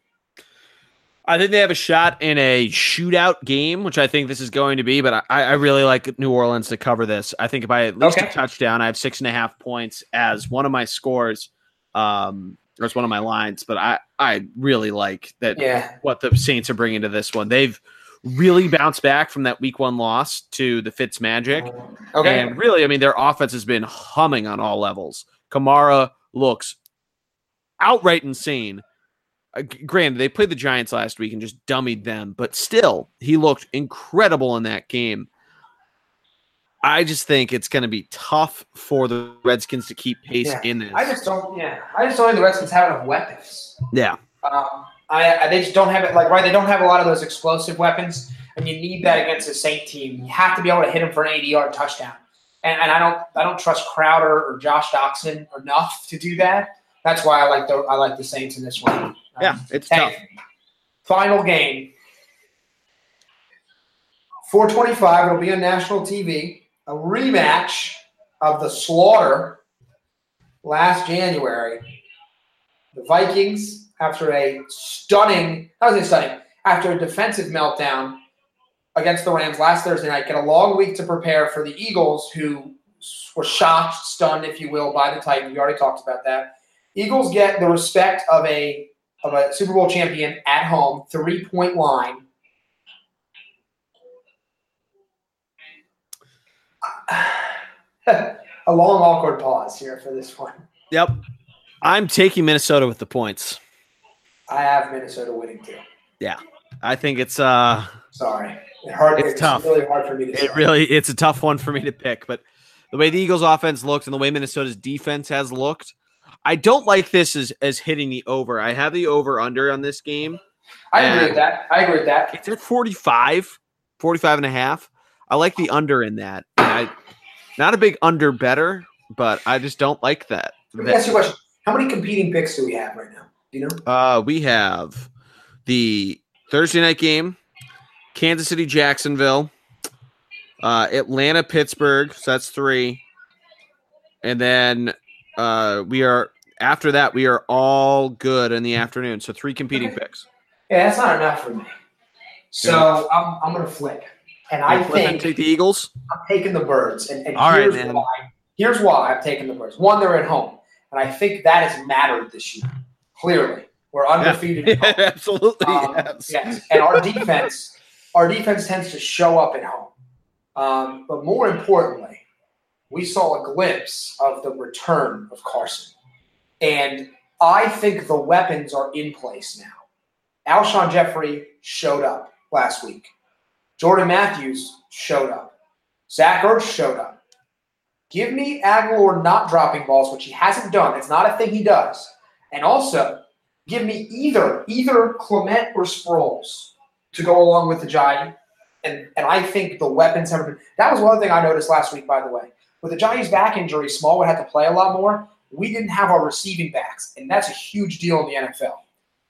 I think they have a shot in a shootout game, which I think this is going to be. But I, I really like New Orleans to cover this. I think by at least Okay. a touchdown, I have six and a half points as one of my scores, um, or as one of my lines. But I, I really like that Yeah. what the Saints are bringing to this one. They've really bounced back from that Week One loss to the Fitz Magic. Okay. And really, I mean, their offense has been humming on all levels. Kamara looks outright insane. Uh, granted, they played the Giants last week and just dummied them, but still, he looked incredible in that game. I just think it's going to be tough for the Redskins to keep pace Yeah. in this. I just don't. Yeah, I just don't think the Redskins have enough weapons. yeah, Um, I, I they just don't have it. Like right, they don't have a lot of those explosive weapons, and you need that against a Saint team. You have to be able to hit them for an eighty-yard touchdown. And, and I don't, I don't trust Crowder or Josh Doctson enough to do that. That's why I like the, I like the Saints in this one. Um, yeah, it's hey, tough. Final game. 425. It'll be on national TV. A rematch of the slaughter last January. The Vikings, after a stunning, I was stunning, after a defensive meltdown against the Rams last Thursday night, get a long week to prepare for the Eagles, who were shocked, stunned, if you will, by the Titans. We already talked about that. Eagles get the respect of a of a Super Bowl champion at home, three point line. [SIGHS] a long, awkward pause here for this one. Yep, I'm taking Minnesota with the points. I have Minnesota winning too. Yeah. I think it's uh, Sorry, it hard, It's it's, tough. really hard for me to. It say. really it's a tough one for me to pick, but the way the Eagles offense looked and the way Minnesota's defense has looked, I don't like this as as hitting the over. I have the over under on this game. I agree with that. I agree with that. It's at 45, 45 and a half. I like the under in that. And I not a big under better, but I just don't like that. Let me ask you a question. How many competing picks do we have right now? Do you know? Uh, we have the Thursday night game, Kansas City, Jacksonville, uh, Atlanta, Pittsburgh. So that's three, and then uh, we are after that we are all good in the afternoon. So three competing Okay. picks. Yeah, that's not enough for me. So I'm, I'm going to flip. And I think take the Eagles. I'm taking the birds. And, and All right, here's man. why. Here's why I'm taking the birds. One, they're at home. And I think that has mattered this year. Clearly. We're undefeated at [LAUGHS] home. Absolutely. Um, yes. yes. And our defense, our defense tends to show up at home. Um, but more importantly, we saw a glimpse of the return of Carson. And I think the weapons are in place now. Alshon Jeffery showed up last week. Jordan Matthews showed up. Zach Ertz showed up. Give me Agholor not dropping balls, which he hasn't done. It's not a thing he does. And also, give me either either Clement or Sproles to go along with Ajayi. And and I think the weapons have been. That was one thing I noticed last week, by the way. With Ajayi's back injury, Smallwood had to play a lot more. We didn't have our receiving backs, and that's a huge deal in the NFL.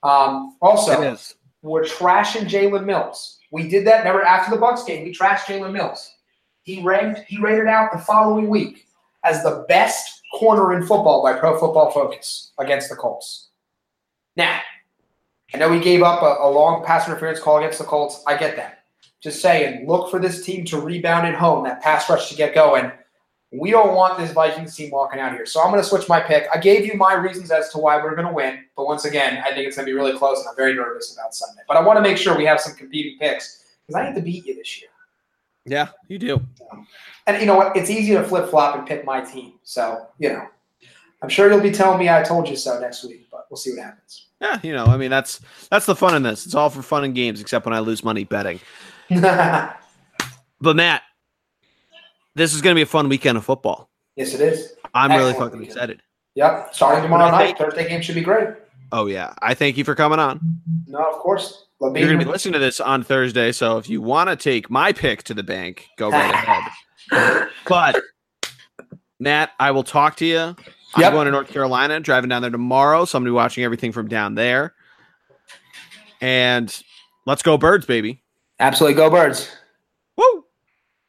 Um, also, we're trashing Jalen Mills. We did that. Remember, after the Bucs game, we trashed Jalen Mills. He ranked. He rated out the following week as the best corner in football by Pro Football Focus against the Colts. Now, I know he gave up a, a long pass interference call against the Colts. I get that. Just saying, look for this team to rebound at home, that pass rush to get going. We don't want this Vikings team walking out here. So I'm going to switch my pick. I gave you my reasons as to why we're going to win. But once again, I think it's going to be really close, and I'm very nervous about Sunday. But I want to make sure we have some competing picks because I need to beat you this year. Yeah, you do. And you know what? It's easy to flip flop and pick my team. So you know, I'm sure you'll be telling me I told you so next week, but we'll see what happens. Yeah, you know, I mean that's that's the fun in this. It's all for fun and games, except when I lose money betting. [LAUGHS] But Matt, this is going to be a fun weekend of football. Yes, it is. I'm really fucking weekend. excited. Yep. Starting tomorrow night. Thursday game should be great. Oh yeah, I thank you for coming on. No, of course. You're going to be listening to this on Thursday, so if you want to take my pick to the bank, go right [LAUGHS] ahead. But Matt, I will talk to you. I'm going to North Carolina, driving down there tomorrow, so I'm going to be watching everything from down there. And let's go birds, baby. Absolutely. Go birds. Woo!